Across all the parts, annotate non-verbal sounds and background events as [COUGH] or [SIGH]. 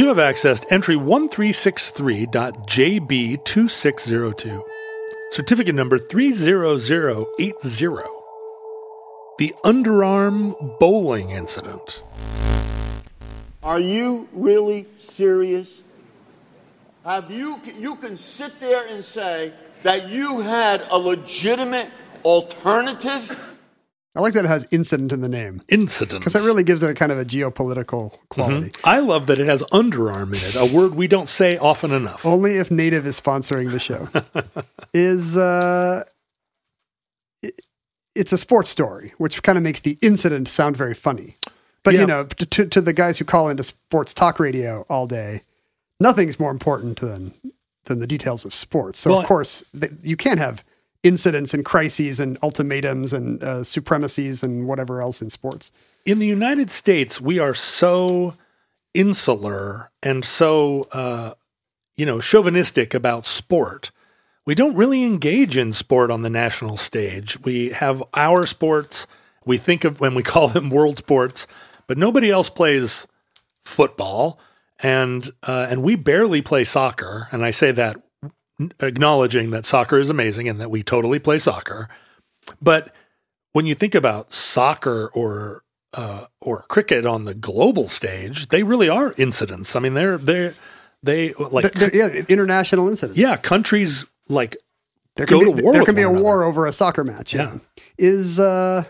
You have accessed entry 1363.jb2602, certificate number 30080, the underarm bowling incident. Are you really serious? Have you you can sit there and say that you had a legitimate alternative? I like that it has incident in the name Incident. because that really gives it a kind of a geopolitical quality. I love that it has underarm in it, a word we don't say often enough. Only if Native is sponsoring the show. [LAUGHS] is uh it- it's a sports story, which kind of makes the incident sound very funny. But Yeah. you know, to, to to the guys who call into sports talk radio all day, nothing's more important than than the details of sports. So Well, of course, th- you can't have incidents and crises and ultimatums and uh, supremacies and whatever else in sports. in the United States, we are so insular and so, uh, you know, chauvinistic about sport. We don't really engage in sport on the national stage. We have our sports. We think of when we [LAUGHS] call them world sports, but nobody else plays football, and uh, and we barely play soccer. And I say that acknowledging that soccer is amazing and that we totally play soccer, but when you think about soccer or uh, or cricket on the global stage, they really are incidents. I mean, they're they they like Th- there- yeah, international incidents. yeah, countries like there can go be, to war there can be a war another. over a soccer match. Yeah. Yeah. Is uh,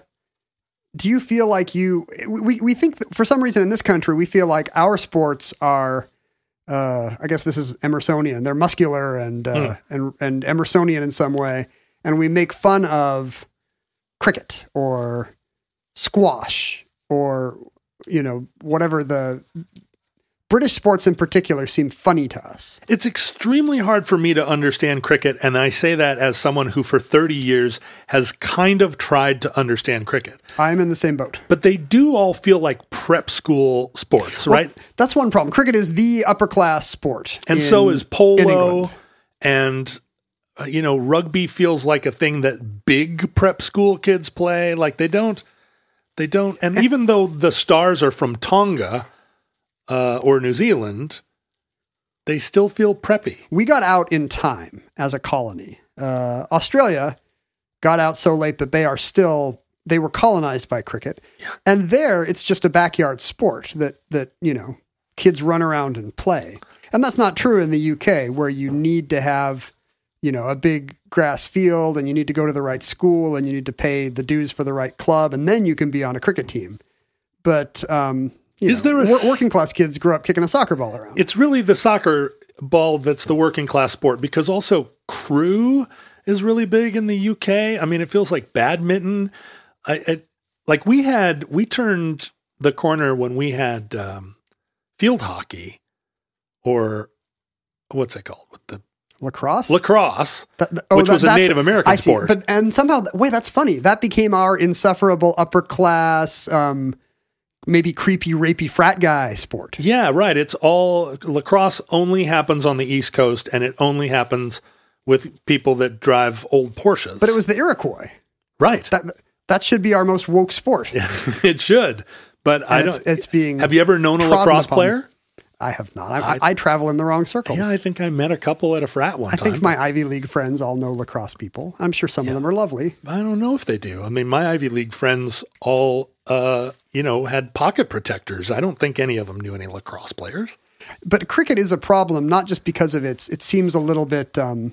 do you feel like you? We we think that for some reason in this country we feel like our sports are. Uh, I guess this is Emersonian. They're muscular and uh, Hmm. and and Emersonian in some way, and we make fun of cricket or squash or you know whatever the British sports in particular seem funny to us. It's extremely hard for me to understand cricket, and I say that as someone who, for 30 years, has kind of tried to understand cricket. I'm in the same boat. But they do all feel like prep school sports, right? That's one problem. Cricket is the upper class sport, And in- so is polo, and uh, you know, rugby feels like a thing that big prep school kids play. Like they don't, they don't. And even though the stars are from Tonga uh, or New Zealand, they still feel preppy. We got out in time as a colony. Uh, Australia got out so late that they are still they were colonized by cricket, and there it's just a backyard sport that that you know kids run around and play. And that's not true in the UK, where you need to have you know a big grass field, and you need to go to the right school, and you need to pay the dues for the right club, and then you can be on a cricket team. But um, Is know, there a wor- working class kids grow up kicking a soccer ball around? It's really the soccer ball that's the working class sport because also crew is really big in the UK. I mean, it feels like badminton. I, it, like we had, we turned the corner when we had um, field hockey, or what's it called? With the Lacrosse. lacrosse, That- that- which was a Native American I see. sport. But and somehow, wait, that's funny. That became our insufferable upper class, um, maybe creepy, rapey frat guy sport. yeah, right. It's all lacrosse only happens on the East Coast, and it only happens with people that drive old Porsches. But it was the Iroquois. right. That that should be our most woke sport. [LAUGHS] it should. But I And it's- don't. it's being Have you ever known a lacrosse upon. player? I have not. I, I, I travel in the wrong circles. Yeah, I think I met a couple at a frat one I time. I think my Ivy League friends all know lacrosse people. I'm sure some of them are lovely. I don't know if they do. I mean, my Ivy League friends all, uh, you know, had pocket protectors. I don't think any of them knew any lacrosse players. But cricket is a problem, not just because of its. It seems a little bit, um,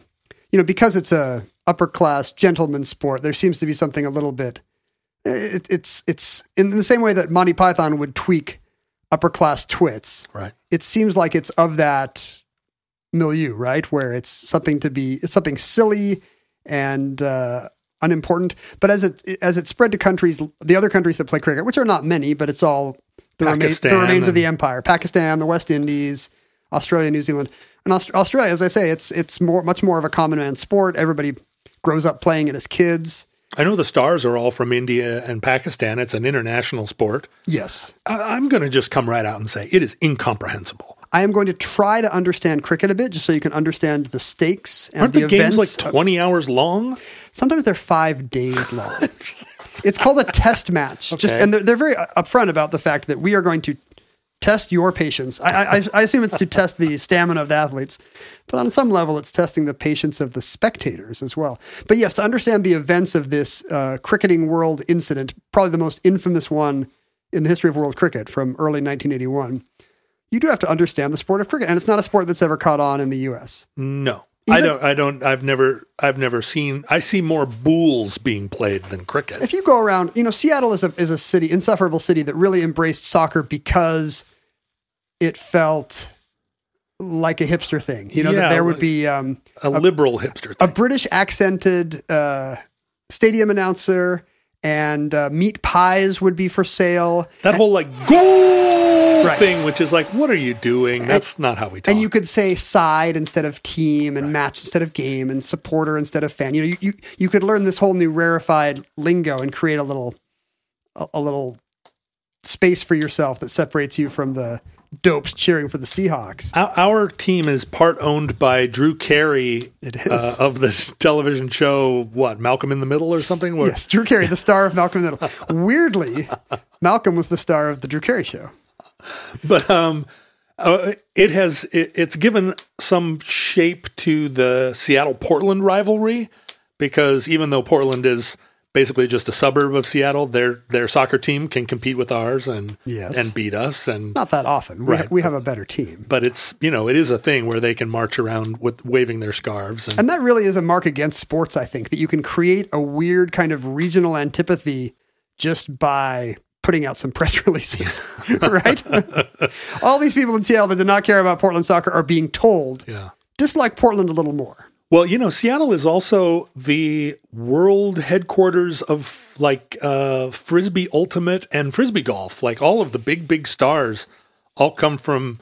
you know, because it's a upper class gentleman sport. There seems to be something a little bit. It, it's it's in the same way that Monty Python would tweak upper class twits. Right. It seems like it's of that milieu, right, where it's something to be. It's something silly and uh, unimportant. But as it as it spread to countries, the other countries that play cricket, which are not many, but it's all the, remains, the remains of the empire: Pakistan, the West Indies, Australia, New Zealand, and Aust- Australia. As I say, it's it's more much more of a common man sport. Everybody grows up playing it as kids. I know the stars are all from India and Pakistan. It's an international sport. Yes, I, I'm going to just come right out and say it is incomprehensible. I am going to try to understand cricket a bit, just so you can understand the stakes and Aren't the, the, games events. like 20 hours long? Sometimes they're five days long. it's called a [LAUGHS] test match. Just and they're, they're very upfront about the fact that we are going to test your patience. I, I, I assume it's to test the stamina of the athletes, but on some level, it's testing the patience of the spectators as well. But yes, to understand the events of this uh, cricketing world incident, probably the most infamous one in the history of world cricket from early 1981, you do have to understand the sport of cricket, and it's not a sport that's ever caught on in the U.S. No. I don't I don't I've never I've never seen I see more boules being played than cricket. if you go around, you know, Seattle is a is a city, insufferable city that really embraced soccer because it felt like a hipster thing. You know, Yeah, that there would be um, a liberal hipster a. British accented uh, stadium announcer and uh, meat pies would be for sale. that whole like goal Right. thing, which is like, what are you doing? That's not how we talk. And you could say side instead of team and match instead of game and supporter instead of fan. You know, you, you, you could learn this whole new rarefied lingo and create a little a, a little space for yourself that separates you from the dopes cheering for the Seahawks. Our, our team is part owned by Drew Carey It is. Uh, of the television show, what, Malcolm in the Middle or something? Where- Yes, Drew Carey, the star of Malcolm in the Middle. [LAUGHS] Weirdly, Malcolm was the star of the Drew Carey show. But um, uh, it has, it, it's given some shape to the Seattle Portland rivalry because even though Portland is basically just a suburb of Seattle, their their soccer team can compete with ours and Yes. and beat us and Not that often. We, Right. we have a better team. but it's you know it is a thing where they can march around with waving their scarves and, And that really is a mark against sports, I think, that you can create a weird kind of regional antipathy just by putting out some [LAUGHS] press releases, [LAUGHS] right? [LAUGHS] All these people in Seattle that did not care about Portland soccer are being told yeah. dislike Portland a little more. Well, you know, Seattle is also the world headquarters of like uh, frisbee ultimate and frisbee golf. Like all of the big big stars all come from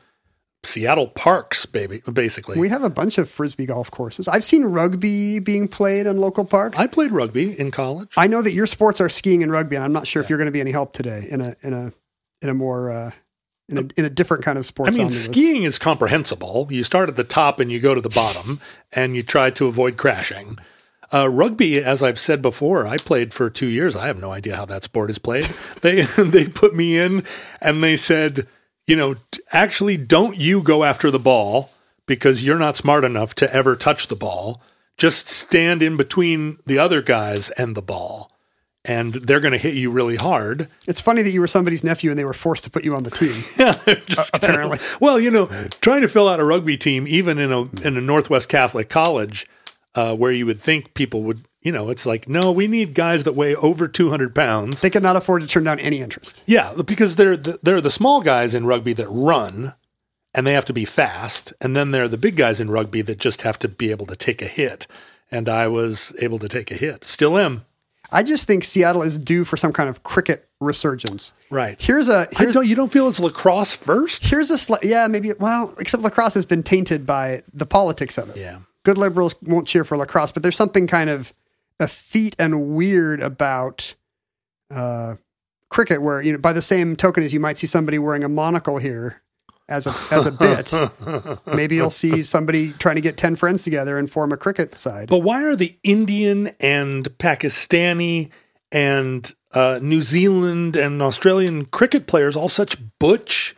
Seattle parks, baby. Basically, We have a bunch of frisbee golf courses. I've seen rugby being played in local parks. I played rugby in college. I know that your sports are skiing and rugby, and I'm not sure if you're going to be any help today in a in a in a more uh, in a in a different kind of sports. I mean, omnibus. skiing is comprehensible. You start at the top and you go to the bottom, and you try to avoid crashing. Uh, rugby, as I've said before, I played for two years. I have no idea how that sport is played. [LAUGHS] They [LAUGHS] they put me in, and they said, you know, actually, don't you go after the ball because you're not smart enough to ever touch the ball. Just stand in between the other guys and the ball, and they're going to hit you really hard. It's funny that you were somebody's nephew and they were forced to put you on the team. [LAUGHS] Just kind of- apparently. well, you know, trying to fill out a rugby team, even in a in a Northwest Catholic college, uh, where you would think people would, you know, it's like, no, we need guys that weigh over two hundred pounds. They could not afford to turn down any interest. Yeah, because they're the, they're the small guys in rugby that run, and they have to be fast, and then they're the big guys in rugby that just have to be able to take a hit. And I was able to take a hit. Still am. I just think Seattle is due for some kind of cricket resurgence. Right. Here's a I here's, don't, you don't feel it's lacrosse first? here's a sli- yeah maybe well except lacrosse has been tainted by the politics of it. Yeah. Good liberals won't cheer for lacrosse, but there's something kind of effete and weird about uh, cricket, where you know by the same token as you might see somebody wearing a monocle here as a as a bit, [LAUGHS] maybe you'll see somebody trying to get ten friends together and form a cricket side. But why are the Indian and Pakistani and uh, New Zealand and Australian cricket players all such butch,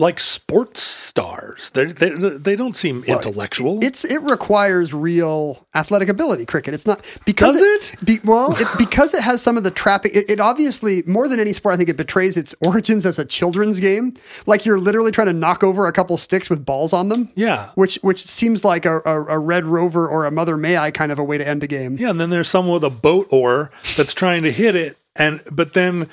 like sports stars? They they they don't seem intellectual. It's it requires real athletic ability. Cricket. It's not because Does it? Be, well, it, because it has some of the trapping. It, it obviously more than any sport, I think it betrays its origins as a children's game. Like you're literally trying to knock over a couple sticks with balls on them. Yeah. which which seems like a, a, a Red Rover or a Mother May I kind of a way to end a game. yeah, and then there's someone with a boat oar that's trying to hit it, and but then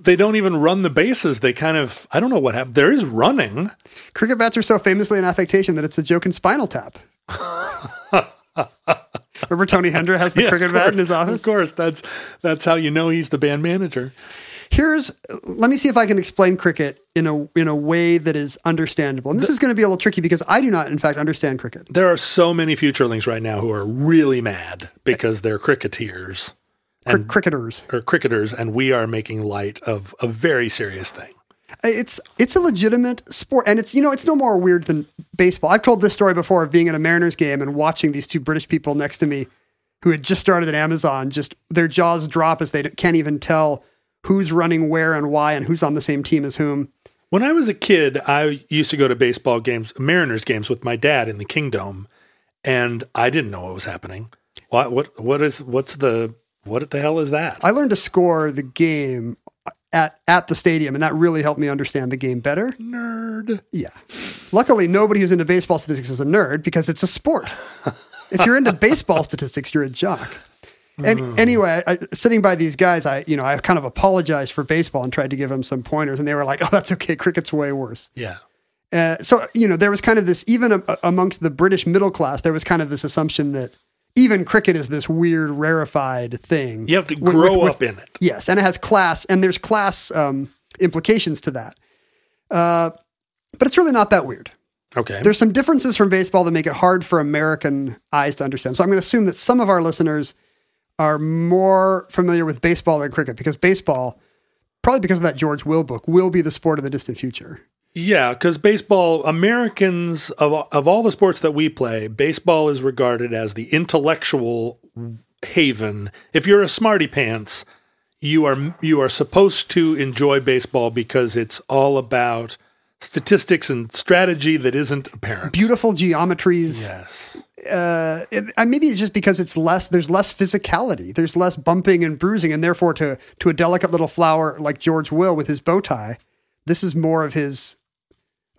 they don't even run the bases. They kind of I don't know what happened. There is running. Cricket bats are so famously an affectation that it's a joke in Spinal Tap. [LAUGHS] Remember Tony Hendra has the Yeah, cricket bat in his office. Of course, that's that's how you know he's the band manager. here's let me see if I can explain cricket in a in a way that is understandable. And this is going to be a little tricky because I do not, in fact, understand cricket. There are so many futurelings right now who are really mad because they're Cri- cricketers. or cricketers, and we are making light of a very serious thing. It's it's a legitimate sport, and it's you know it's no more weird than baseball. I've told this story before of being at a Mariners game and watching these two British people next to me, who had just started at Amazon, just their jaws drop as they can't even tell who's running where and why and who's on the same team as whom. When I was a kid, I used to go to baseball games, Mariners games with my dad in the Kingdome, and I didn't know what was happening. What what what is what's the what the hell is that? I learned to score the game at at the stadium, and that really helped me understand the game better. Nerd. Yeah. Luckily, nobody who's into baseball statistics is a nerd because it's a sport. if you're into baseball [LAUGHS] statistics, you're a jock. And anyway, I, sitting by these guys, I you know I kind of apologized for baseball and tried to give them some pointers, and they were like, "Oh, that's okay. Cricket's way worse." Yeah. Uh, so you know there was kind of this even a, amongst the British middle class, there was kind of this assumption that even cricket is this weird rarefied thing. You have to with- grow with- up in it. Yes, and it has class, and there's class um, implications to that. Uh, but it's really not that weird. Okay. There's some differences from baseball that make it hard for American eyes to understand. So I'm going to assume that some of our listeners are more familiar with baseball than cricket because baseball, probably because of that George Will book, will be the sport of the distant future. Yeah, because baseball, Americans of of all the sports that we play, baseball is regarded as the intellectual haven. If you're a smarty pants, you are you are supposed to enjoy baseball because it's all about statistics and strategy that isn't apparent. Beautiful geometries. Yes. Uh, it, maybe it's just because it's less. There's less physicality. There's less bumping and bruising, and therefore, to to a delicate little flower like George Will with his bow tie, this is more of his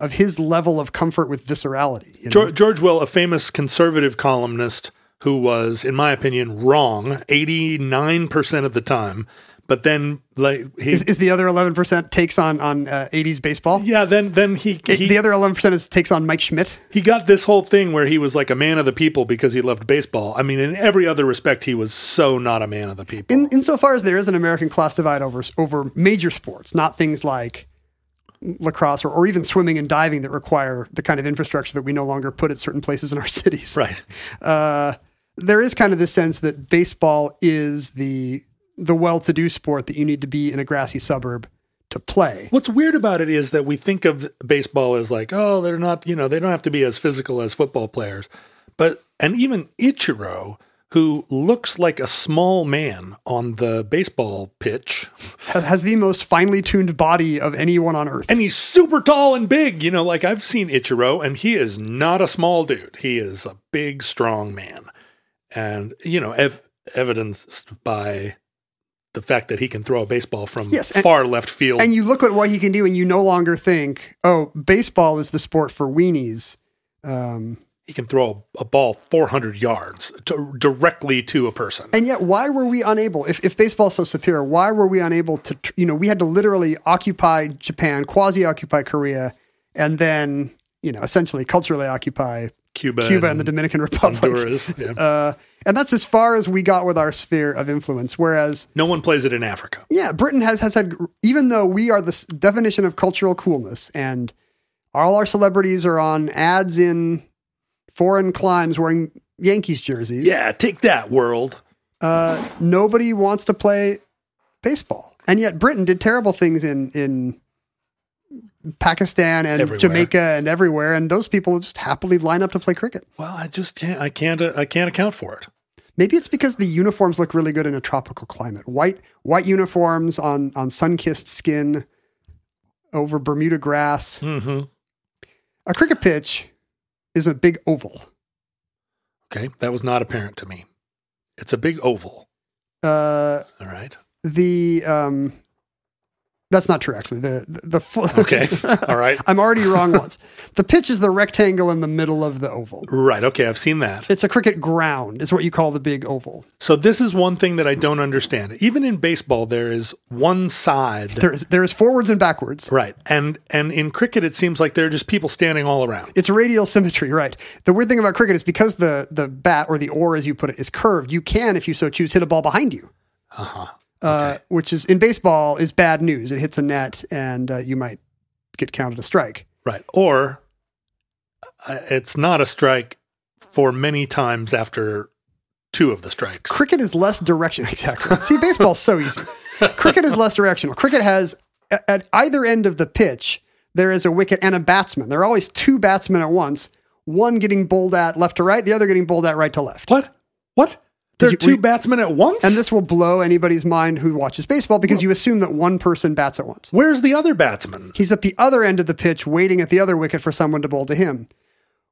of his level of comfort with viscerality. you know? George, George Will, a famous conservative columnist who was, in my opinion, wrong eighty nine percent of the time, but then like he, Is, is the other eleven percent takes on on uh, '80s baseball? yeah, then then he, he the other eleven percent is takes on Mike Schmidt. he got this whole thing where he was like a man of the people because he loved baseball. I mean, in every other respect, he was so not a man of the people. In insofar as there is an American class divide over over major sports, not things like lacrosse or, or even swimming and diving that require the kind of infrastructure that we no longer put at certain places in our [LAUGHS] cities. right. Uh, there is kind of this sense that baseball is the the well-to-do sport that you need to be in a grassy suburb to play. What's weird about it is that we think of baseball as like, oh, they're not, you know, they don't have to be as physical as football players. But, and even Ichiro, who looks like a small man on the baseball pitch, Has the most finely tuned body of anyone on earth. and he's super tall and big. You know, like I've seen Ichiro, and he is not a small dude. He is a big, strong man. And, you know, ev- evidenced by the fact that he can throw a baseball from Yes, and- far left field. And you look at what he can do, and you no longer think, "Oh, baseball is the sport for weenies." Um, he can throw a, ball 400 yards to, directly to a person. and yet, why were we unable? If, if baseball is so superior, why were we unable to? You know, we had to literally occupy Japan, quasi-occupy Korea, and then you know, essentially culturally occupy Cuba, Cuba and the Dominican Republic. Honduras. [LAUGHS] Yeah. Uh, And that's as far as we got with our sphere of influence. Whereas, No one plays it in Africa. yeah, Britain has, has had, even though we are the definition of cultural coolness and all our celebrities are on ads in foreign climes wearing Yankees jerseys. Yeah, take that, world. uh, nobody wants to play baseball, and yet Britain did terrible things in in Pakistan and Everywhere. Jamaica and everywhere, and those people just happily line up to play cricket. Well, I just can't. I can't. Uh, I can't account for it. Maybe it's because the uniforms look really good in a tropical climate. White white uniforms on on sun kissed skin over Bermuda grass. hmm A cricket pitch is a big oval. Okay, that was not apparent to me. It's a big oval. Uh, All right. the um, that's not true actually. The the, the Okay. [LAUGHS] All right. I'm already wrong once. The pitch is the rectangle in the middle of the oval. Right. Okay, I've seen that. It's a cricket ground, is what you call the big oval. So this is one thing that I don't understand. Even in baseball, there is one side. There's there's forwards and backwards. Right. And and in cricket, it seems like there are just people standing all around. It's radial symmetry, right? The weird thing about cricket is because the the bat or the oar, as you put it, is curved. You can, if you so choose, hit a ball behind you. Uh-huh. Uh, which is in baseball is bad news. It hits a net, and uh, you might get counted a strike. Right. Or uh, it's not a strike for many times after two of the strikes. Cricket is less directional. [LAUGHS] Exactly. [LAUGHS] See, baseball's so easy. Cricket is less directional. Cricket has a- at either end of the pitch there is a wicket and a batsman. There are always two batsmen at once. One getting bowled at left to right, the other getting bowled at right to left. What? What? There are you- two we- batsmen at once? And this will blow anybody's mind who watches baseball because you assume that one person bats at once. Where's the other batsman? He's at the other end of the pitch waiting at the other wicket for someone to bowl to him.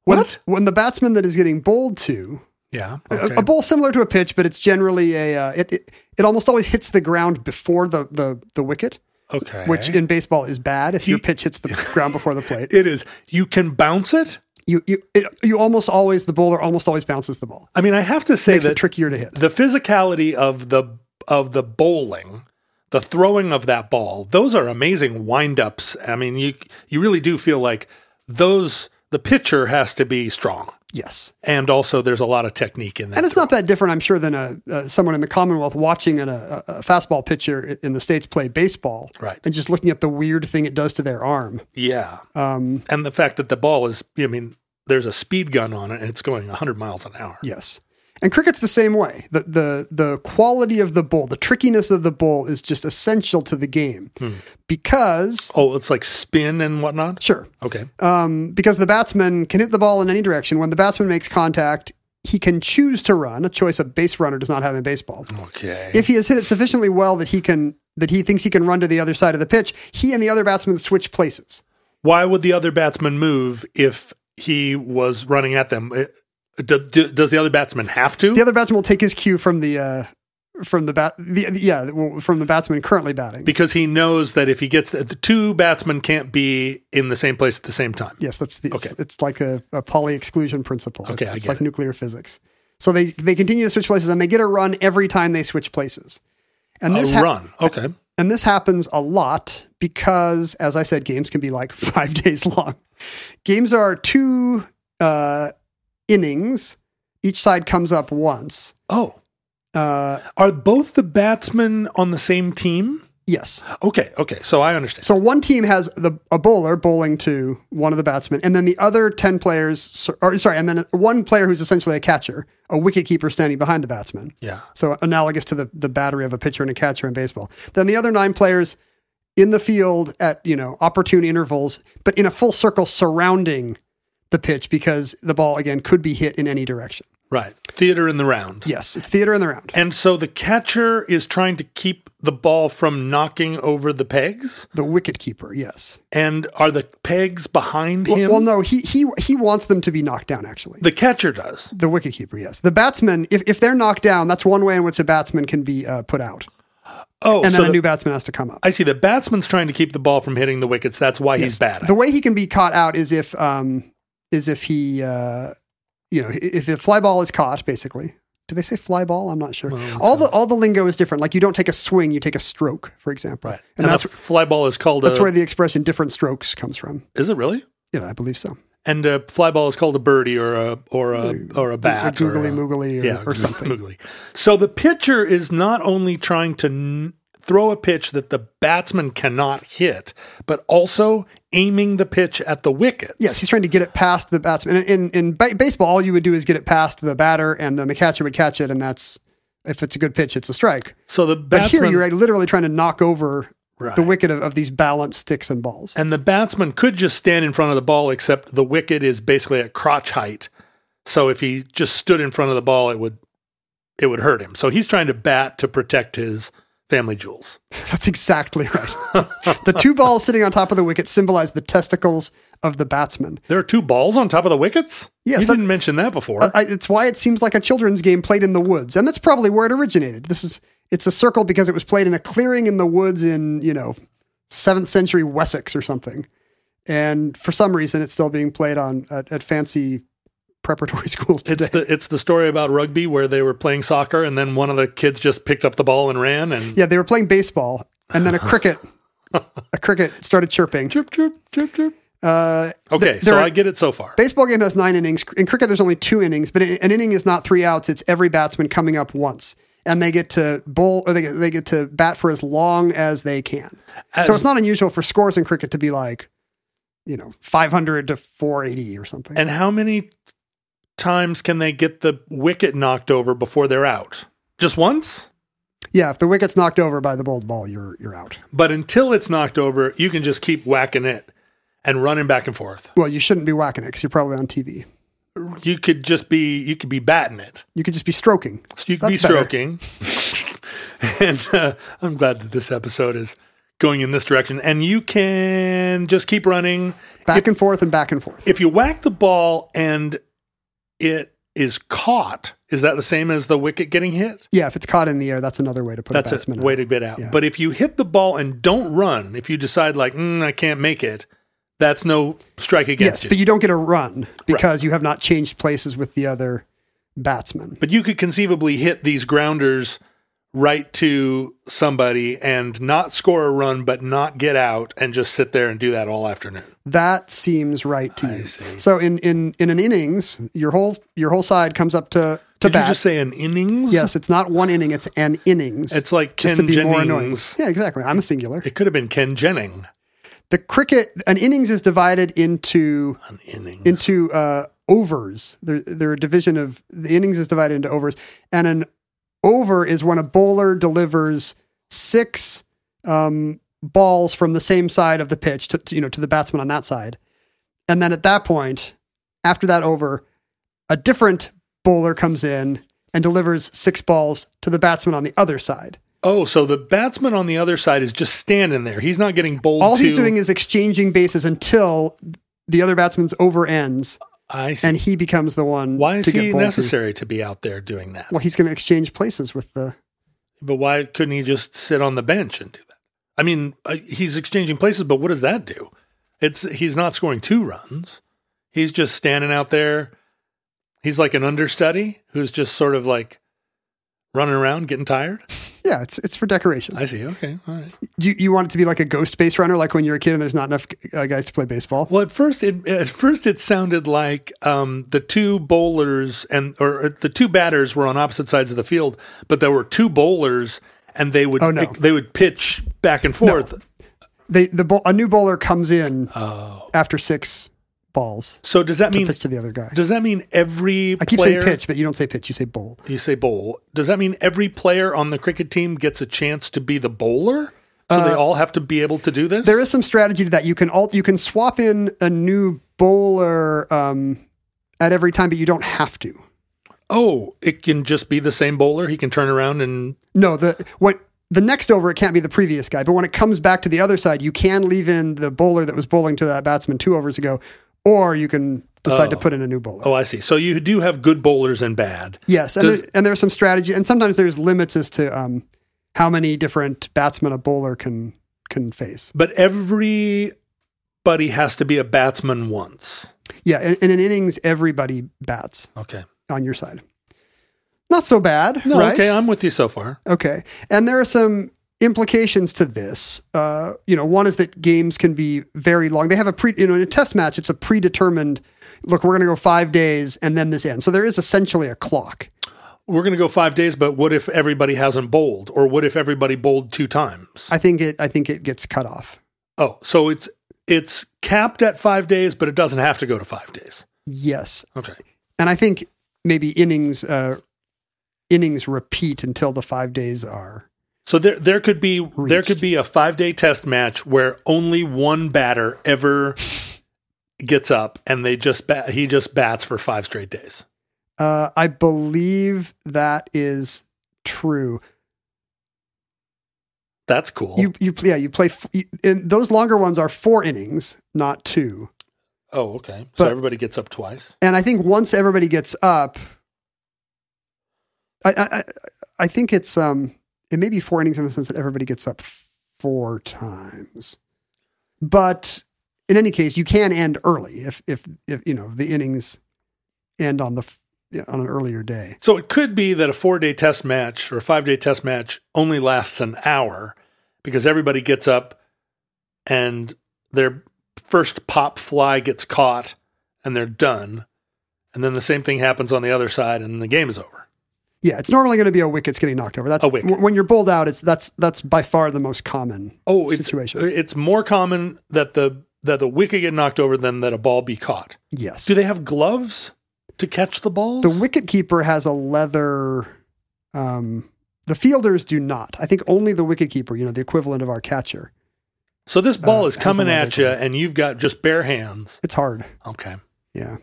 When, What? When the batsman that is getting bowled to, Yeah. a- Okay. a, bowl similar to a pitch, but it's generally a, uh, it, it, it almost always hits the ground before the, the, the wicket, okay. which in baseball is bad if your pitch hits the [LAUGHS] ground before the plate. it is. You can bounce it. You, you, it, you almost always, the bowler almost always bounces the ball. I mean, I have to say Makes that trickier to hit. the physicality of the of the bowling, the throwing of that ball, those are amazing wind-ups. I mean, you you really do feel like those the pitcher has to be strong. Yes. And also there's a lot of technique in that. And it's not that different, I'm sure, than a, uh, someone in the Commonwealth watching an, a, a fastball pitcher in the States play baseball. Right. And just looking at the weird thing it does to their arm. Yeah. Um, And the fact that the ball is I mean, there's a speed gun on it and it's going 100 miles an hour. yes. And cricket's the same way. The, the, the quality of the bowl, the trickiness of the bowl is just essential to the game because, Oh, it's like spin and whatnot? sure, Okay. um, because the batsman can hit the ball in any direction. When the batsman makes contact, he can choose to run, a choice a base runner does not have in baseball. Okay. if he has hit it sufficiently well that he can that he thinks he can run to the other side of the pitch, he and the other batsman switch places. Why would the other batsman move if he was running at them? Uh, do- do- does the other batsman have to? The other batsman will take his cue from the uh, from the bat. The, yeah, from the batsman currently batting. because he knows that if he gets the, the two batsmen can't be in the same place at the same time. yes, that's the, it's, Okay. it's like a, a Pauli exclusion principle. Okay, it's, it's like it. nuclear physics. So they they continue to switch places and they get a run every time they switch places. And this run. Okay. And this happens a lot because, as I said, games can be like [LAUGHS] five days long. Games are two uh, innings. Each side comes up once. Oh, Uh, are both the batsmen on the same team? yes. Okay. Okay. So I understand. So one team has the a bowler bowling to one of the batsmen, and then the other ten players, or sorry, and then one player who's essentially a catcher, a wicket keeper standing behind the batsman. yeah. So analogous to the the battery of a pitcher and a catcher in baseball. Then the other nine players in the field at you know opportune intervals, but in a full circle surrounding the pitch because the ball again could be hit in any direction. Right. Theater in the round. Yes, it's theater in the round. And so the catcher is trying to keep the ball from knocking over the pegs. The wicket keeper, yes. And are the pegs behind Well, him? well, no, he he he wants them to be knocked down. Actually, The catcher does. The wicketkeeper, yes. The batsman, if, if they're knocked down, that's one way in which a batsman can be uh, put out. Oh, And so then a the- new batsman has to come up. I see. The batsman's trying to keep the ball from hitting the wickets. That's why he's Yes. bad. At The way he can be caught out is if um is if he uh you know if a fly ball is caught, basically. Do they say fly ball? I'm not sure. all the all the lingo is different. Like you don't take a swing, you take a stroke, for example. Right. And, And, that's fly ball is called that's a, where the expression different strokes comes from. Is it really? Yeah, I believe so. and a fly ball is called a birdie or a or a or a bat a or googly a- moogly or- yeah, or something. moogly. So the pitcher is not only trying to throw a pitch that the batsman cannot hit, but also aiming the pitch at the wickets. Yes, he's trying to get it past the batsman. In, in, in ba- baseball, all you would do is get it past the batter, and then the catcher would catch it, and that's if it's a good pitch, it's a strike. So the But here, you're literally trying to knock over Right. the wicket of, of these balanced sticks and balls. And the batsman could just stand in front of the ball, except the wicket is basically at crotch height. So if he just stood in front of the ball, it would it would hurt him. So he's trying to bat to protect his family jewels. [LAUGHS] That's exactly right. the two balls sitting on top of the wicket symbolize the testicles of the batsman. There are two balls on top of the wickets. Yes, you didn't mention that before. Uh, I, it's why it seems like a children's game played in the woods, and that's probably where it originated. This is it's a circle because it was played in a clearing in the woods in you know seventh century Wessex or something, and for some reason it's still being played on at, at fancy preparatory [LAUGHS] schools today. it's the it's the story about rugby where they were playing soccer and then one of the kids just picked up the ball and ran and yeah, they were playing baseball, and then a [LAUGHS] cricket a cricket started chirping. chirp chirp chirp chirp. Uh, Okay, so are- I get it so far. Baseball game has nine innings. In cricket, there's only two innings, but an inning is not three outs. It's every batsman coming up once, and they get to bowl or they get, they get to bat for as long as they can. so it's not unusual for scores in cricket to be like, you know, 500 to 480 or something. And how many times can they get the wicket knocked over before they're out? Just once? yeah, if the wicket's knocked over by the bowled ball, you're you're out. But until it's knocked over, you can just keep whacking it and running back and forth. Well, you shouldn't be whacking it because you're probably on TV. You could just be you could be batting it. You could just be stroking. So you could be That's better. stroking. [LAUGHS] and uh, I'm glad that this episode is going in this direction. And you can just keep running. Back and forth and back and forth. If you whack the ball and it is caught, is that the same as the wicket getting hit? Yeah, if it's caught in the air, that's another way to put That's a a batsman way out. to get out. Yeah. But if you hit the ball and don't run, if you decide like mm, I can't make it, that's no strike against Yes, you. but you don't get a run because you have not changed places with the other batsman. But you could conceivably hit these grounders right to somebody and not score a run, but not get out and just sit there and do that all afternoon. That seems right to I you. see. So in, in in an innings, your whole your whole side comes up to to Did bat. you just say an innings? yes, it's not one inning; it's an innings. It's like just to be more annoying. Yeah, exactly. I'm a singular. It could have been Ken Jennings. The cricket an innings is divided into An innings. into uh, overs. They're, they're a division of the innings is divided into overs, and an over is when a bowler delivers six um, balls from the same side of the pitch to, to, you know to the batsman on that side, and then at that point, after that over, a different bowler comes in and delivers six balls to the batsman on the other side. oh, so the batsman on the other side is just standing there. He's not getting bowled. All he's doing is exchanging bases until the other batsman's over ends, I see. and he becomes the one. why is to get he to. necessary to be out there doing that? Well, he's going to exchange places with the. But why couldn't he just sit on the bench and do that? I mean, uh, he's exchanging places, but what does that do? It's he's not scoring two runs. He's just standing out there. He's like an understudy who's just sort of like running around, getting tired. Yeah, it's it's for decoration. I see. Okay, all right. You you want it to be like a ghost base runner, like when you're a kid and there's not enough uh, guys to play baseball. Well, at first, it at first it sounded like um, the two bowlers and or the two batters were on opposite sides of the field, but there were two bowlers, and they would Oh, no. they would pitch back and forth. They the a new bowler comes in Oh, after six balls so does that mean pitch to the other guy. does that mean every I keep player, saying pitch, but you don't say pitch. You say bowl. You say bowl. Does that mean every player on the cricket team gets a chance to be the bowler? So they all have to be able to do this. Uh, There is some strategy to that. You can alt, you can swap in a new bowler um, at every time, but you don't have to. Oh, it can just be the same bowler. He can turn around and No, the what the next over it can't be the previous guy, but when it comes back to the other side, you can leave in the bowler that was bowling to that batsman two overs ago, or you can decide to Oh. put in a new bowler. oh, I see. So you do have good bowlers and bad. Yes, and Does- there, and there's some strategy, and sometimes there's limits as to um, how many different batsmen a bowler can can face. But everybody has to be a batsman once. Yeah, in, in an innings, everybody bats Okay. on your side. Not so bad, No, right? okay, I'm with you so far. Okay. And there are some implications to this. Uh, you know, one is that games can be very long. They have a pre, you know, in a test match, it's a predetermined look, we're going to go five days and then this ends. So there is essentially a clock. We're going to go five days, but what if everybody hasn't bowled, or what if everybody bowled two times? I think it. I think it gets cut off. oh, so it's it's capped at five days, but it doesn't have to go to five days. Yes, Okay. and I think maybe innings uh, innings repeat until the five days are. So there there could be there could be a five day test match where only one batter ever gets up, and they just bat, he just bats for five straight days. Uh, I believe that is true. That's cool. You you yeah you play f- you, and those longer ones are four innings, not two. oh, okay. So everybody gets up twice. And I think once everybody gets up, I I, I- I think it's um it may be four innings in the sense that everybody gets up four times, but in any case, you can end early if if if you know the innings end on the on an earlier day. So it could be that a four day test match or a five day test match only lasts an hour because everybody gets up and their first pop fly gets caught and they're done. And then the same thing happens on the other side and the game is over. Yeah, it's normally going to be a wicket's getting knocked over. That's A wicket. w- when you're bowled out. It's that's that's by far the most common Oh, it's, situation. it's more common that the that the wicket get knocked over than that a ball be caught. yes. Do they have gloves to catch the balls? The wicket keeper has a leather. Um, the fielders do not. I think only the wicket keeper, you know, the equivalent of our catcher. so this ball uh, is coming at you and you've got just bare hands. It's hard. Okay. Yeah.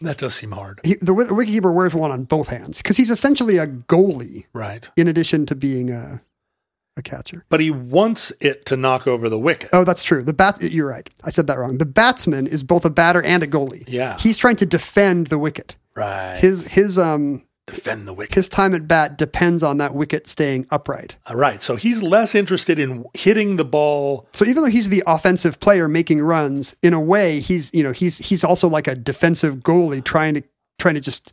That does seem hard. He, the, wi- the wicket keeper wears one on both hands because he's essentially a goalie Right. in addition to being a, a catcher. but he wants it to knock over the wicket. Oh, that's true. The bat. You're right. I said that wrong. The batsman is both a batter and a goalie. Yeah. He's trying to defend the wicket. Right. His his um defend the wicket. his time at bat depends on that wicket staying upright. All right. So he's less interested in hitting the ball. So even though he's the offensive player making runs, in a way he's you know he's he's also like a defensive goalie trying to trying to just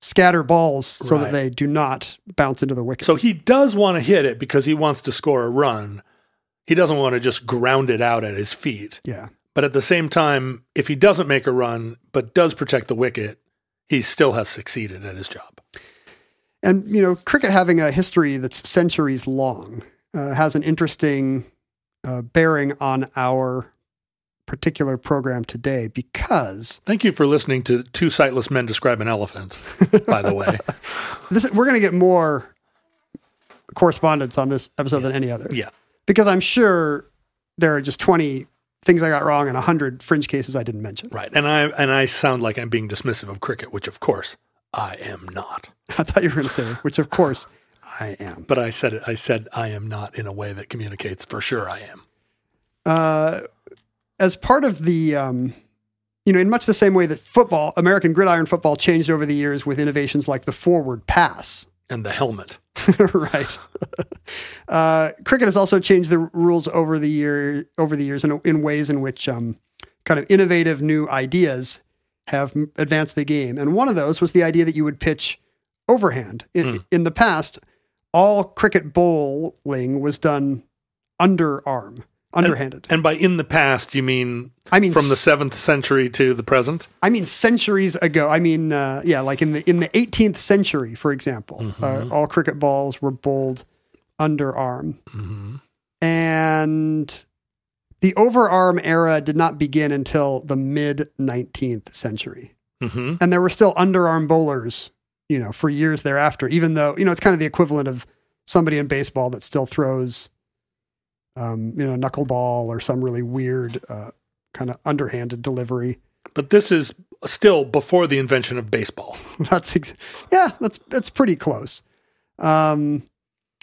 scatter balls so Right. that they do not bounce into the wicket. So he does want to hit it because he wants to score a run. He doesn't want to just ground it out at his feet. yeah. But at the same time, if he doesn't make a run but does protect the wicket, he still has succeeded at his job. And you know, cricket having a history that's centuries long uh, has an interesting uh, bearing on our particular program today because Thank you for listening to two sightless men describe an elephant, by the way. [LAUGHS] this we're going to get more correspondence on this episode than any other. Yeah. because I'm sure there are just 20 things I got wrong and 100 fringe cases I didn't mention. Right. And I and I sound like I'm being dismissive of cricket, which of course I am not. [LAUGHS] I thought you were going to say, which of course I am. But I said it I said I am not in a way that communicates for sure I am. Uh, as part of the, um, you know, in much the same way that football, American gridiron football changed over the years with innovations like the forward pass. And the helmet. [LAUGHS] right. [LAUGHS] uh, cricket has also changed the rules over the year over the years in, in ways in which um, kind of innovative new ideas have advanced the game. And one of those was the idea that you would pitch overhand. In, in the past, all cricket bowling was done underarm, underhanded. And by in the past you mean I mean from the seventh century to the present? I mean, centuries ago. I mean, uh, yeah, like in the in the 18th century, for example, uh, all cricket balls were bowled underarm, and the overarm era did not begin until the mid 19th century, hmm and there were still underarm bowlers, you know, for years thereafter. Even though you know it's kind of the equivalent of somebody in baseball that still throws, um, you know, knuckleball or some really weird uh, kind of underhanded delivery. But this is still before the invention of baseball. [LAUGHS] That's ex- yeah, that's that's pretty close. Um,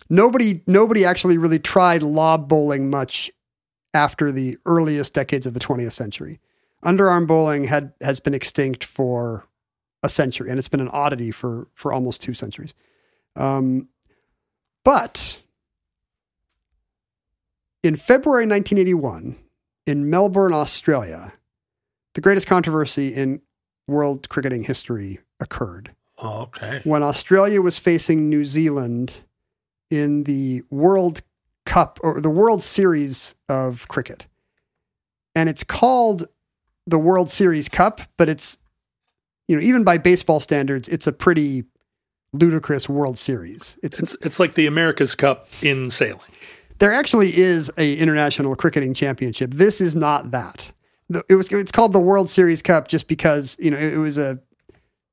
nobody nobody actually really tried lob bowling much after the earliest decades of the 20th century. Underarm bowling had has been extinct for a century, and it's been an oddity for for almost two centuries. Um, but in February 1981, in Melbourne, Australia, the greatest controversy in world cricketing history occurred Oh, okay. when Australia was facing New Zealand in the World Cup or the World Series of cricket. And it's called the World Series Cup, but it's you know even by baseball standards, it's a pretty ludicrous World Series. It's, It's it's like the America's Cup in sailing. There actually is a international cricketing championship. This is not that. It was it's called the World Series Cup just because you know it, it was a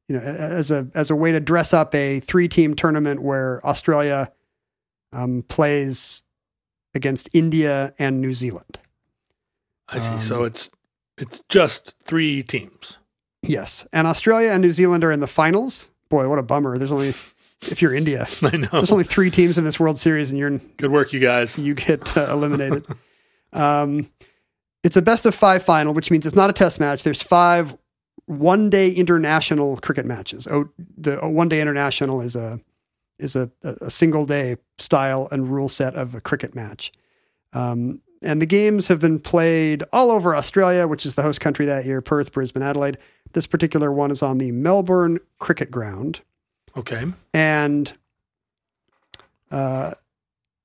you know as a as a way to dress up a three team tournament where Australia um, plays against India and New Zealand. I see. Um, so it's it's just three teams. Yes, and Australia and New Zealand are in the finals. Boy, what a bummer! There's only if you're India, [LAUGHS] I know. there's only three teams in this World Series, and you're Good work, you guys. you get uh, eliminated. [LAUGHS] um, it's a best of five final, which means it's not a test match. There's five one day international cricket matches. Oh, the one day international is a is a, a single day style and rule set of a cricket match. Um, and the games have been played all over Australia, which is the host country that year Perth, Brisbane, Adelaide. This particular one is on the Melbourne Cricket Ground Okay. and uh,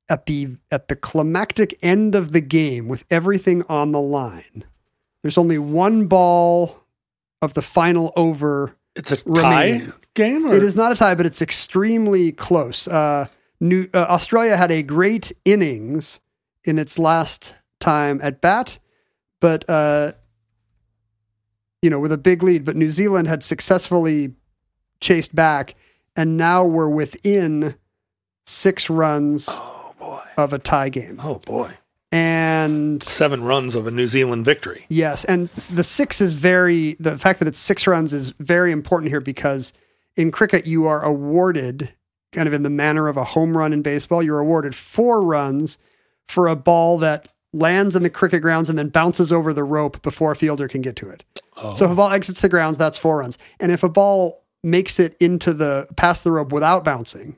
at the at the climactic end of the game with everything on the line there's only one ball of the final over It's a tie Remaining. game. Or? it is not a tie but it's extremely close uh, New, uh, australia had a great innings in its last time at bat but uh, you know with a big lead but new zealand had successfully chased back and now we're within six runs Oh boy. of a tie game. Oh boy. And Seven runs of a New Zealand victory. yes, and the six is very, the fact that it's six runs is very important here because in cricket, you are awarded, kind of in the manner of a home run in baseball, you're awarded four runs for a ball that lands in the cricket grounds and then bounces over the rope before a fielder can get to it. Oh. So if a oh. ball exits the grounds, that's four runs. And if a ball makes it into the past the rope without bouncing,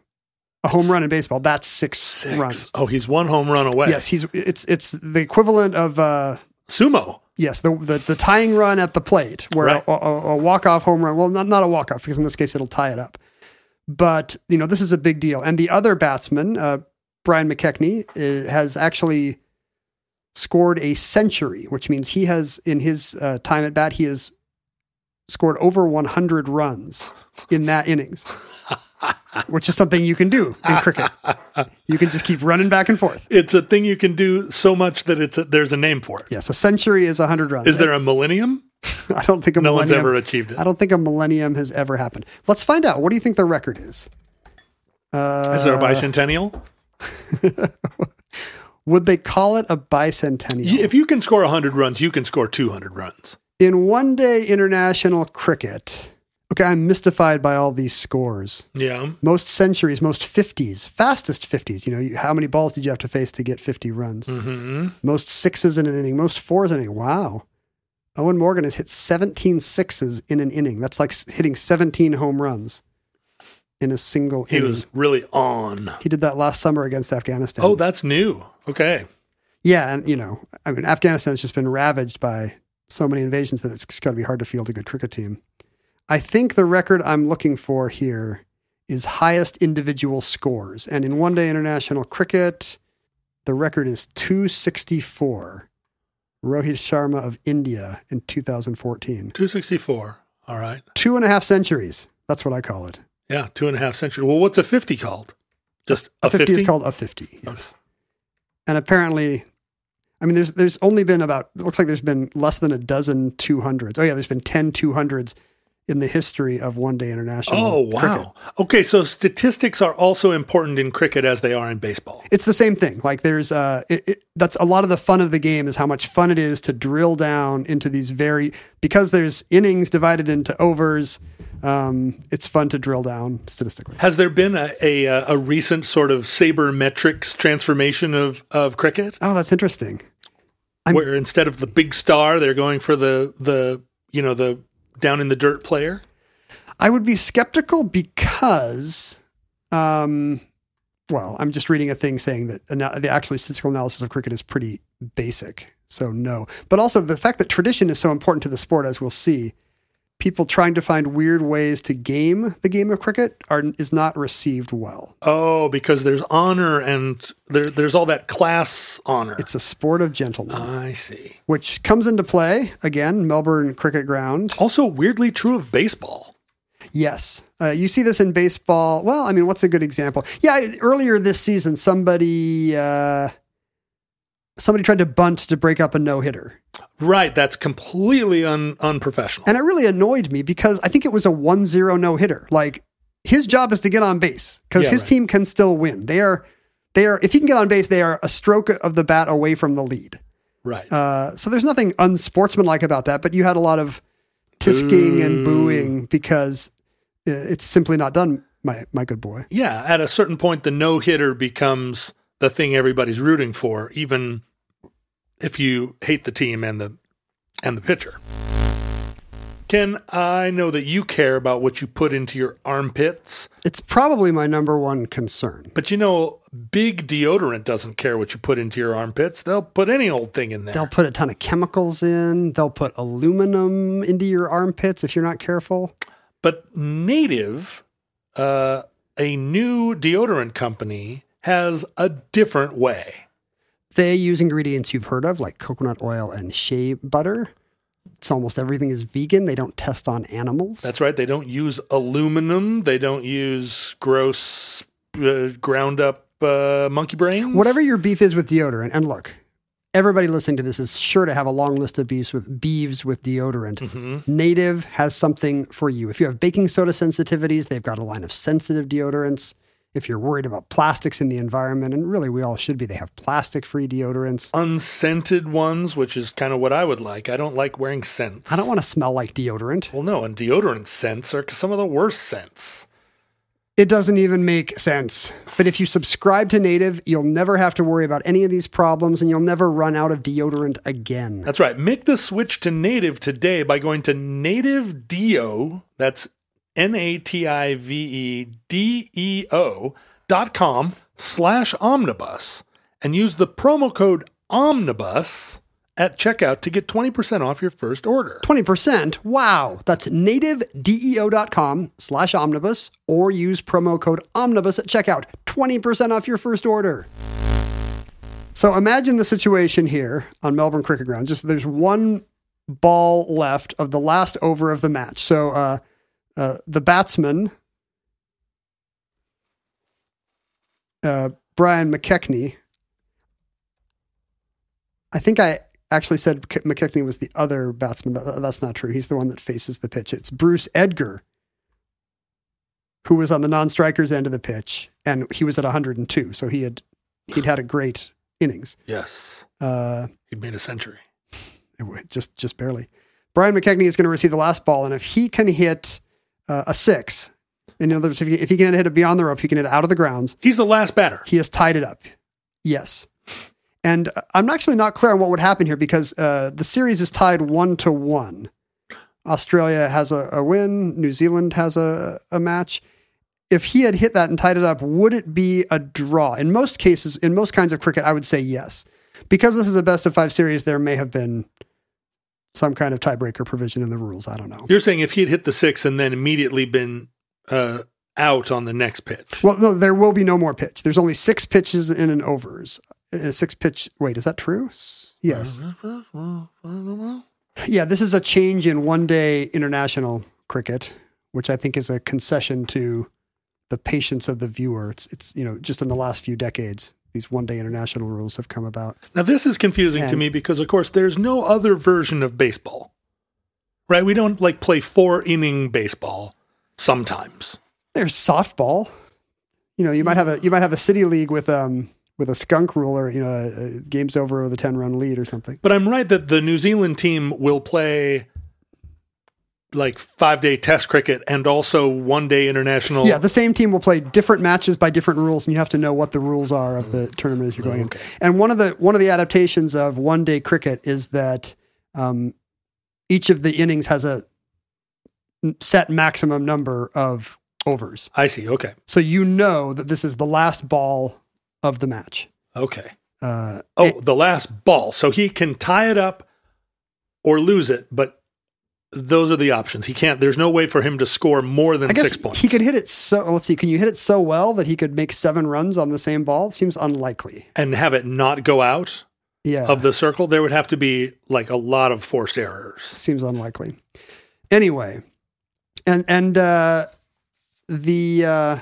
a home run in baseball, that's six, Six. runs. Oh, he's one home run away. Yes, he's it's it's the equivalent of uh Sumo. yes the the, the tying run at the plate where Right. a, a, a walk off home run. Well, not not a walk off because in this case it'll tie it up. But you know this is a big deal. And the other batsman, uh, Brian McKechnie, uh, has actually scored a century, which means he has in his uh, time at bat he has scored over 100 runs in that innings. [LAUGHS] Which is something you can do in cricket. You can just keep running back and forth. It's a thing you can do so much that it's a, there's a name for it. Yes, a century is 100 runs. Is there a millennium? [LAUGHS] I don't think a No one's millennium, ever achieved it. I don't think a millennium has ever happened. Let's find out. What do you think the record is? Uh, Is there a bicentennial? [LAUGHS] Would they call it a bicentennial? If you can score 100 runs, you can score 200 runs. In one day international cricket, okay, I'm mystified by all these scores. Yeah. Most centuries, most 50s, fastest 50s. You know, you, how many balls did you have to face to get 50 runs? hmm Most sixes in an inning, most fours in an inning. Wow. Eoin Morgan has hit 17 sixes in an inning. That's like hitting 17 home runs in a single inning. He inning. was really on. He did that last summer against Afghanistan. Oh, that's new. Okay. yeah, and you know, I mean, Afghanistan's just been ravaged by so many invasions that it's got to be hard to field a good cricket team. I think the record I'm looking for here is highest individual scores, and in one day international cricket, the record is 264. Rohit Sharma of India in 2014. 264. All right. Two and a half centuries. That's what I call it. Yeah. Two and a half century. Well, what's a 50 called? Just a 50, 50? is called a 50. Yes. And apparently, I mean, there's there's only been about it looks like there's been less than a dozen 200s. Oh yeah, there's been 10 200s in the history of one day international. Oh, wow. cricket. Okay. So statistics are also important in cricket as they are in baseball. It's the same thing. Like there's uh, it, it, that's a lot of the fun of the game is how much fun it is to drill down into these very because there's innings divided into overs. Um, it's fun to drill down statistically. Has there been a, a, uh, a recent sort of sabermetrics transformation of, of cricket Oh, that's interesting. I'm- where instead of the big star, they're going for the, the, you know, the down in the dirt player? I would be skeptical because, um, well, I'm just reading a thing saying that ana- the actually statistical analysis of cricket is pretty basic. So no, but also the fact that tradition is so important to the sport, as we'll see. People trying to find weird ways to game the game of cricket are is not received well. Oh, because there's honor and there, there's all that class honor. It's a sport of gentlemen, I see. which comes into play again, Melbourne Cricket Ground. Also, weirdly true of baseball. Yes. Uh, you see this in baseball. Well, I mean, what's a good example? Yeah, earlier this season, somebody uh, somebody tried to bunt to break up a no hitter, Right, that's completely un, unprofessional. and it really annoyed me because I think it was a 1-0 no hitter. Like his job is to get on base because Yeah, his right. team can still win. They are they are if he can get on base, they are a stroke of the bat away from the lead. right. Uh, so there's nothing unsportsmanlike about that, but you had a lot of tisking and booing because it's simply not done, my my good boy. yeah, at a certain point, the no hitter becomes the thing everybody's rooting for, even if you hate the team and the and the pitcher. Ken, I know that you care about what you put into your armpits, It's probably my number one concern. but you know, big deodorant doesn't care what you put into your armpits. They'll put any old thing in there. They'll put a ton of chemicals in. They'll put aluminum into your armpits if you're not careful. But Native, uh, a new deodorant company, has a different way. They use ingredients you've heard of, like coconut oil and shea butter. It's almost everything is vegan. They don't test on animals. That's right. They don't use aluminum. They don't use gross uh, ground up uh, monkey brains. Whatever your beef is with deodorant, and look, everybody listening to this is sure to have a long list of beefs with beeves with deodorant. Mm-hmm. Native has something for you. If you have baking soda sensitivities, they've got a line of sensitive deodorants. If you're worried about plastics in the environment, and really we all should be, they have plastic free deodorants. unscented ones, which is kind of what I would like. I don't like wearing scents. I don't want to smell like deodorant. Well, no, and deodorant scents are some of the worst scents. It doesn't even make sense. But if you subscribe to Native, you'll never have to worry about any of these problems and you'll never run out of deodorant again. That's right. Make the switch to native today by going to native deo. That's N A T I V E D E O dot com slash omnibus and use the promo code omnibus at checkout to get 20% off your first order. 20%. Wow. That's nativedeo.com slash omnibus or use promo code omnibus at checkout. 20% off your first order. So imagine the situation here on Melbourne Cricket Ground. Just there's one ball left of the last over of the match. So uh, uh, the batsman, uh, Brian McKechnie, I think I actually said Mc- McKechnie was the other batsman. That's not true. He's the one that faces the pitch. It's Bruce Edgar, who was on the non-strikers end of the pitch, and he was at 102. So he had he'd had a great innings. Yes. Uh, He'd made a century. just just barely. Brian McKechnie is going to receive the last ball, and if he can hit uh, a six, in other words, if he, if he can hit it beyond the rope, he can hit it out of the grounds. He's the last batter. He has tied it up. Yes. And uh, I'm actually not clear on what would happen here because uh, the series is tied one to one. Australia has a, a win. New Zealand has a, a match. If he had hit that and tied it up, would it be a draw? In most cases, in most kinds of cricket, I would say yes. Because this is a best of five series, there may have been some kind of tiebreaker provision in the rules. I don't know. You're saying if he had hit the six and then immediately been uh, out on the next pitch. Well, no, there will be no more pitch. There's only six pitches in an overs. A six pitch. Wait, is that true? Yes. Yeah, this is a change in one day international cricket, which I think is a concession to the patience of the viewer. It's, it's you know, just in the last few decades, these one day international rules have come about. Now, this is confusing to me because, of course, there's no other version of baseball, right? We don't like play four inning baseball sometimes. There's softball. You know, you might have a you might have a city league with um with a skunk rule or you know, uh, games over with a ten run lead or something. But I'm right that the New Zealand team will play like five day test cricket and also one day international. Yeah, the same team will play different matches by different rules, and you have to know what the rules are of the tournament as you're going Okay. in. And one of the one of the adaptations of one day cricket is that um, each of the innings has a set maximum number of overs, I see. Okay. so you know that this is the last ball of the match. Okay. Uh, Oh, it- the last ball. So he can tie it up or lose it, but those are the options. He can't. There's no way for him to score more than I guess six points. he could hit it so. Let's see. Can you hit it so well that he could make seven runs on the same ball? It seems unlikely. and have it not go out Yeah, of the circle. There would have to be like a lot of forced errors. seems unlikely. Anyway, and and uh, the uh,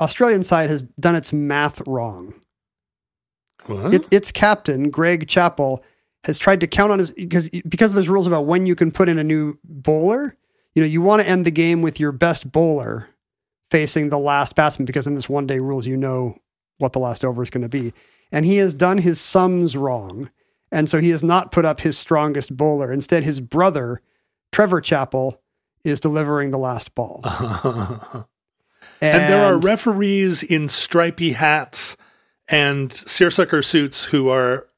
Australian side has done its math wrong. What? Its its captain Greg Chappell has tried to count on his because because of those rules about when you can put in a new bowler. You know, you want to end the game with your best bowler facing the last batsman because in this one day rules, you know what the last over is going to be. And he has done his sums wrong. And so he has not put up his strongest bowler. Instead, his brother, Trevor Chappell, is delivering the last ball. [LAUGHS] and there are referees in stripy hats and seersucker suits who are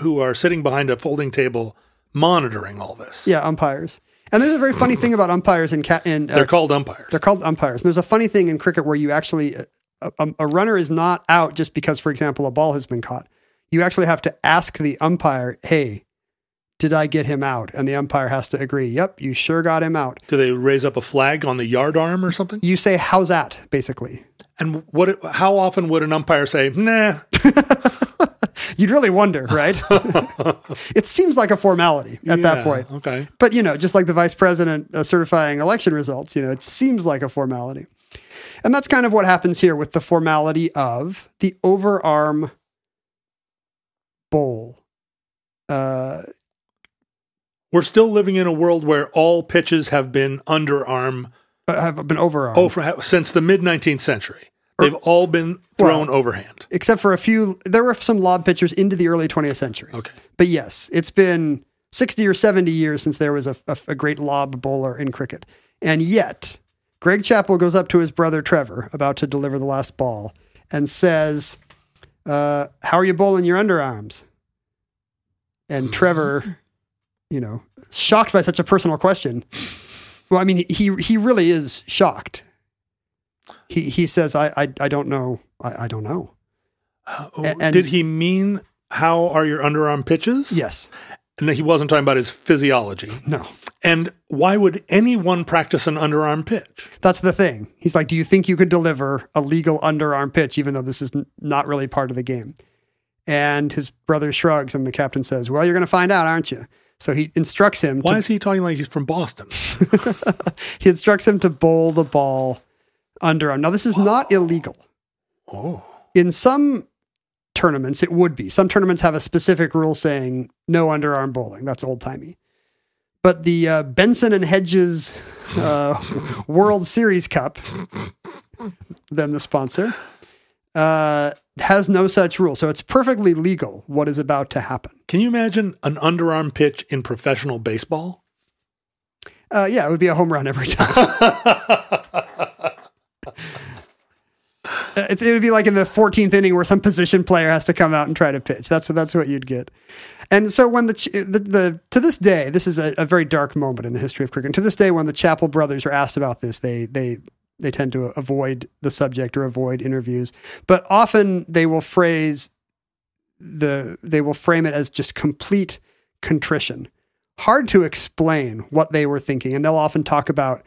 who are sitting behind a folding table monitoring all this. yeah, umpires. And there's a very funny thing about umpires in, cat. in uh, They're called umpires. They're called umpires. And there's a funny thing in cricket where you actually, a, a, a runner is not out just because, for example, a ball has been caught. You actually have to ask the umpire, hey, did I get him out? And the umpire has to agree, yep, you sure got him out. Do they raise up a flag on the yard arm or something? You say, how's that, basically. And what? How often would an umpire say, "Nah"? [LAUGHS] You'd really wonder, right? [LAUGHS] it seems like a formality at that point. Okay. But, you know, just like the vice president uh, certifying election results, you know, it seems like a formality. And that's kind of what happens here with the formality of the overarm bowl. Uh, We're still living in a world where all pitches have been underarm have been overarm, over since the mid 19th century. They've all been thrown Well, overhand. except for a few. There were some lob pitchers into the early 20th century. Okay. But yes, it's been 60 or 70 years since there was a, a, a great lob bowler in cricket. And yet, Greg Chappell goes up to his brother Trevor, about to deliver the last ball, and says, uh, How are you bowling your underarms? And Trevor, you know, shocked by such a personal question. Well, I mean, he he really is shocked. He he says, I I, I don't know. I, I don't know. Oh, and- Did he mean how are your underarm pitches? Yes. And he wasn't talking about his physiology. No. And why would anyone practice an underarm pitch? That's the thing. He's like, Do you think you could deliver a legal underarm pitch, even though this is n- not really part of the game? And his brother shrugs, and the captain says, Well, you're going to find out, aren't you? So he instructs him. Why To, is he talking like he's from Boston? [LAUGHS] he instructs him to bowl the ball underarm. Now, this is not illegal. Oh. In some tournaments, it would be. Some tournaments have a specific rule saying no underarm bowling. That's old timey. But the uh, Benson and Hedges uh, [LAUGHS] World Series Cup, then the sponsor, uh, has no such rule. So it's perfectly legal what is about to happen. Can you imagine an underarm pitch in professional baseball? Uh, yeah, it would be a home run every time. [LAUGHS] It's, it would be like in the 14th inning where some position player has to come out and try to pitch. That's what that's what you'd get. And so when the, the, the to this day, this is a, a very dark moment in the history of cricket. And to this day, when the Chappell brothers are asked about this, they they they tend to avoid the subject or avoid interviews. But often they will phrase the they will frame it as just complete contrition. Hard to explain what they were thinking, and they'll often talk about,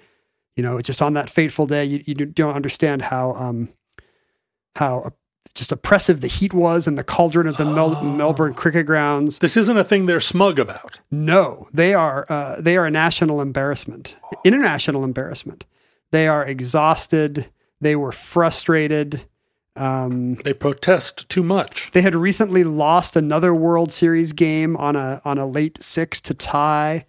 you know, just on that fateful day, you, you don't understand how um, how just oppressive the heat was in the cauldron of the Mel- [GASPS] Melbourne cricket grounds. This isn't a thing they're smug about. No, they are uh, they are a national embarrassment, international embarrassment. They are exhausted. They were frustrated. Um, They protest too much. they had recently lost another World Series game on a on a late six to tie.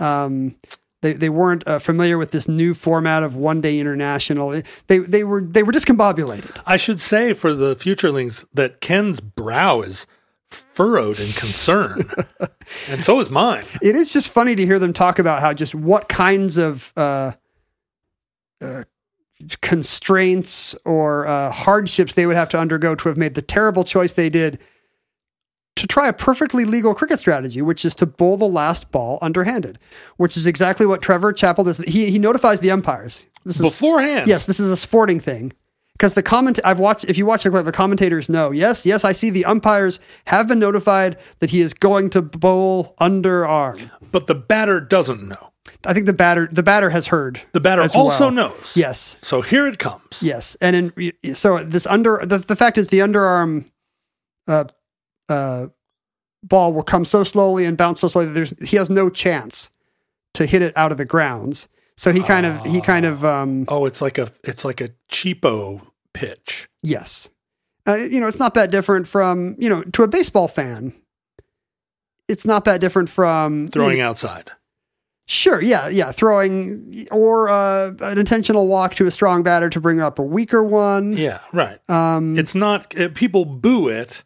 Um, they they weren't uh, familiar with this new format of one day international. They they were they were discombobulated. I should say for the futurelings that Ken's brow is furrowed in concern, [LAUGHS] and so is mine. It is just funny to hear them talk about how just what kinds of uh, uh, constraints or uh, hardships they would have to undergo to have made the terrible choice they did to try a perfectly legal cricket strategy, which is to bowl the last ball underhanded, which is exactly what Trevor Chappell does. He, he notifies the umpires. This is Beforehand. Yes, this is a sporting thing. Because the comment I've watched, if you watch the clip, the commentators know. Yes, yes, I see the umpires have been notified that he is going to bowl underarm. But the batter doesn't know. I think the batter the batter has heard. The batter as also well. knows. Yes, So here it comes. yes, and in so this under the the fact is the underarm, uh, uh, ball will come so slowly and bounce so slowly that there's he has no chance to hit it out of the grounds. So he kind of he kind of um Oh, it's like a it's like a cheapo pitch. yes, uh, you know it's not that different from you know to a baseball fan. It's not that different from you Throwing know, outside. Sure, yeah, yeah, throwing or uh, an intentional walk to a strong batter to bring up a weaker one. Yeah, right. Um, It's not uh, people boo it,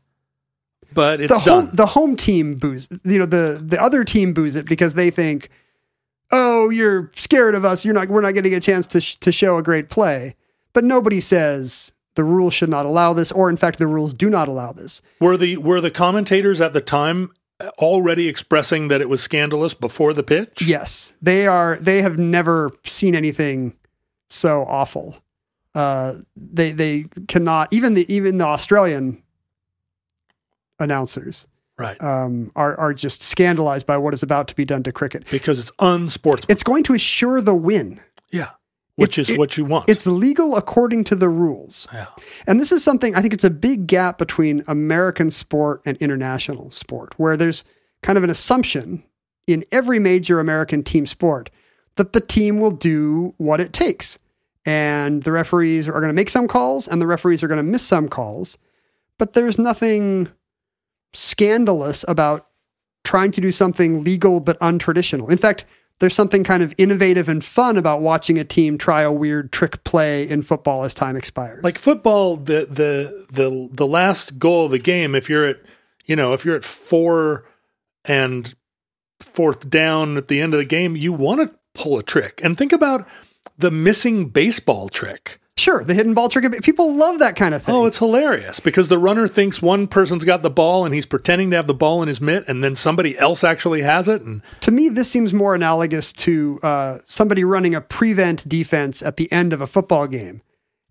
but it's the done. home the home team boos. You know the the other team boos it because they think, oh, you're scared of us. You're not. We're not getting a chance to sh- to show a great play. But nobody says the rules should not allow this, or in fact, the rules do not allow this. were the were the commentators at the time already expressing that it was scandalous before the pitch? Yes, they are. They have never seen anything so awful. Uh, they they cannot even the even the Australian announcers Right. um, are are just scandalized by what is about to be done to cricket. because it's unsportsmanlike. It's going to assure the win. yeah. Which It's- is it- what you want. It's legal according to the rules. yeah. And this is something I think it's a big gap between American sport and international sport, where there's kind of an assumption in every major American team sport that the team will do what it takes. And the referees are going to make some calls and the referees are going to miss some calls. But there's nothing scandalous about trying to do something legal but untraditional. In fact, there's something kind of innovative and fun about watching a team try a weird trick play in football as time expires. Like football, the the the the last goal of the game, if you're at you know, if you're at four and fourth down at the end of the game, you want to pull a trick. And think about the missing baseball trick. Sure, the hidden ball trick. People love that kind of thing. Oh, it's hilarious because the runner thinks one person's got the ball and he's pretending to have the ball in his mitt, and then somebody else actually has it. And to me, this seems more analogous to uh, somebody running a prevent defense at the end of a football game.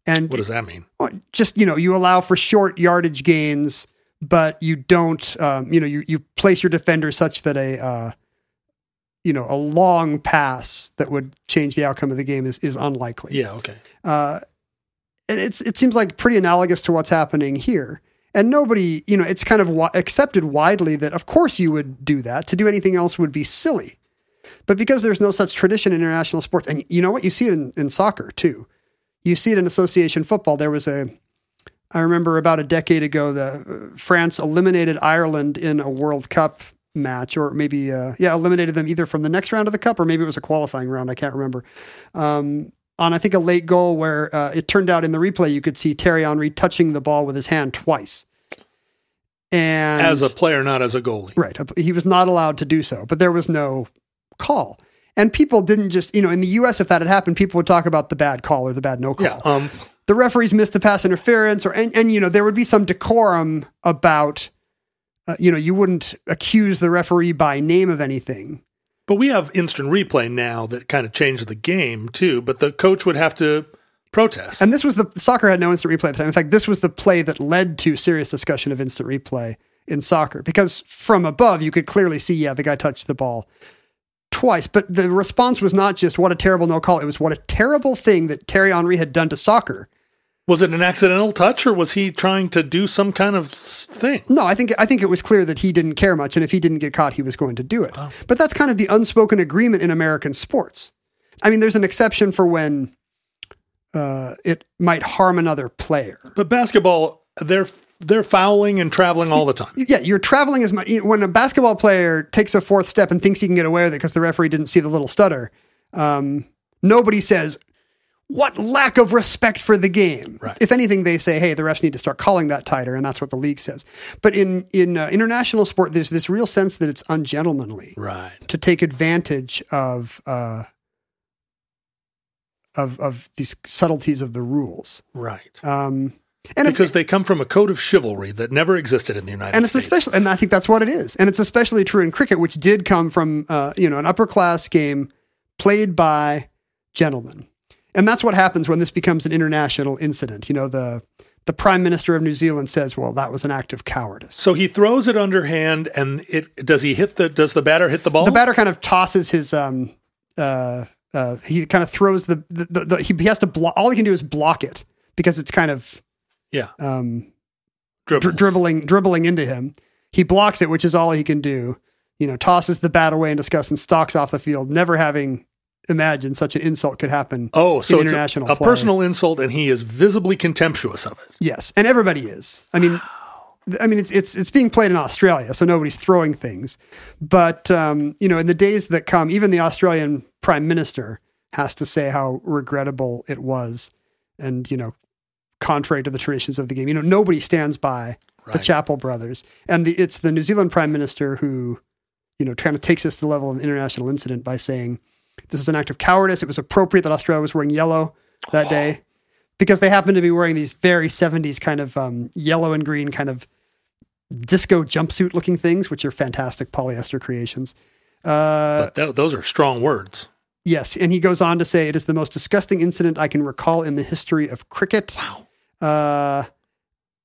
And what does that mean? uh, just you know, you allow for short yardage gains, but you don't. Um, you know, you you place your defender such that a uh, you know a long pass that would change the outcome of the game is is unlikely. Yeah, okay. Uh, it's it seems like pretty analogous to what's happening here. And nobody, you know, it's kind of accepted widely that of course you would do that. To do anything else would be silly. But because there's no such tradition in international sports, and you know what, you see it in, in soccer too. You see it in association football. There was a, I remember about a decade ago, the uh, France eliminated Ireland in a World Cup match, or maybe uh, yeah, eliminated them either from the next round of the cup, or maybe it was a qualifying round. I can't remember. Um, on I think a late goal where uh, it turned out in the replay you could see Thierry Henry touching the ball with his hand twice. And As a player, not as a goalie. right, he was not allowed to do so, but there was no call. And people didn't just, you know, in the U.S., if that had happened, people would talk about the bad call or the bad no call. Yeah. Um, The referees missed the pass interference, or and, and you know there would be some decorum about, uh, you know, you wouldn't accuse the referee by name of anything. But we have instant replay now that kind of changed the game too. But the coach would have to protest. And this was the soccer had no instant replay at the time. In fact, this was the play that led to serious discussion of instant replay in soccer because from above you could clearly see, yeah, the guy touched the ball twice. But the response was not just what a terrible no call; it was what a terrible thing that Thierry Henry had done to soccer. Was it an accidental touch, or was he trying to do some kind of thing? No, I think I think it was clear that he didn't care much, and if he didn't get caught, he was going to do it. But that's kind of the unspoken agreement in American sports. I mean, there's an exception for when uh, it might harm another player. But basketball, they're they're fouling and traveling all the time. Yeah, you're traveling as much. When a basketball player takes a fourth step and thinks he can get away with it because the referee didn't see the little stutter, um, nobody says, What lack of respect for the game. Right. If anything, they say, Hey, the refs need to start calling that tighter. And that's what the league says. But in, in uh, international sport, there's this real sense that it's ungentlemanly Right. to take advantage of. Uh, of, of these subtleties of the rules. Right. Um, and because they come from a code of chivalry that never existed in the United and it's States. especially and i think that's what it is and it's especially true in cricket which did come from uh, you know an upper class game played by gentlemen and that's what happens when this becomes an international incident you know the the prime minister of new zealand says well that was an act of cowardice so he throws it underhand, and it does he hit the does the batter hit the ball? the batter kind of tosses his um uh, uh, he kind of throws the, the, the, the he, he has to block. All he can do is block it because it's kind of Yeah. um, dri- dribbling dribbling into him. He blocks it, which is all he can do. You know, tosses the bat away in disgust and stalks off the field, never having imagined such an insult could happen. Oh, so in it's international a, a personal insult, and he is visibly contemptuous of it. Yes, and everybody is. I mean, I mean, it's it's it's being played in Australia, so nobody's throwing things. But um, you know, in the days that come, even the Australian Prime Minister has to say how regrettable it was, and you know, contrary to the traditions of the game. You know, nobody stands by the Right. Chappell brothers, and the, it's the New Zealand Prime Minister who, you know, kind of takes this to the level of an international incident by saying, "This is an act of cowardice. It was appropriate that Australia was wearing yellow that day." because they happened to be wearing these very 70s kind of um, yellow and green kind of disco jumpsuit looking things, which are fantastic polyester creations. Uh, But th- those are strong words. yes. And he goes on to say, it is the most disgusting incident I can recall in the history of cricket. Wow. Uh,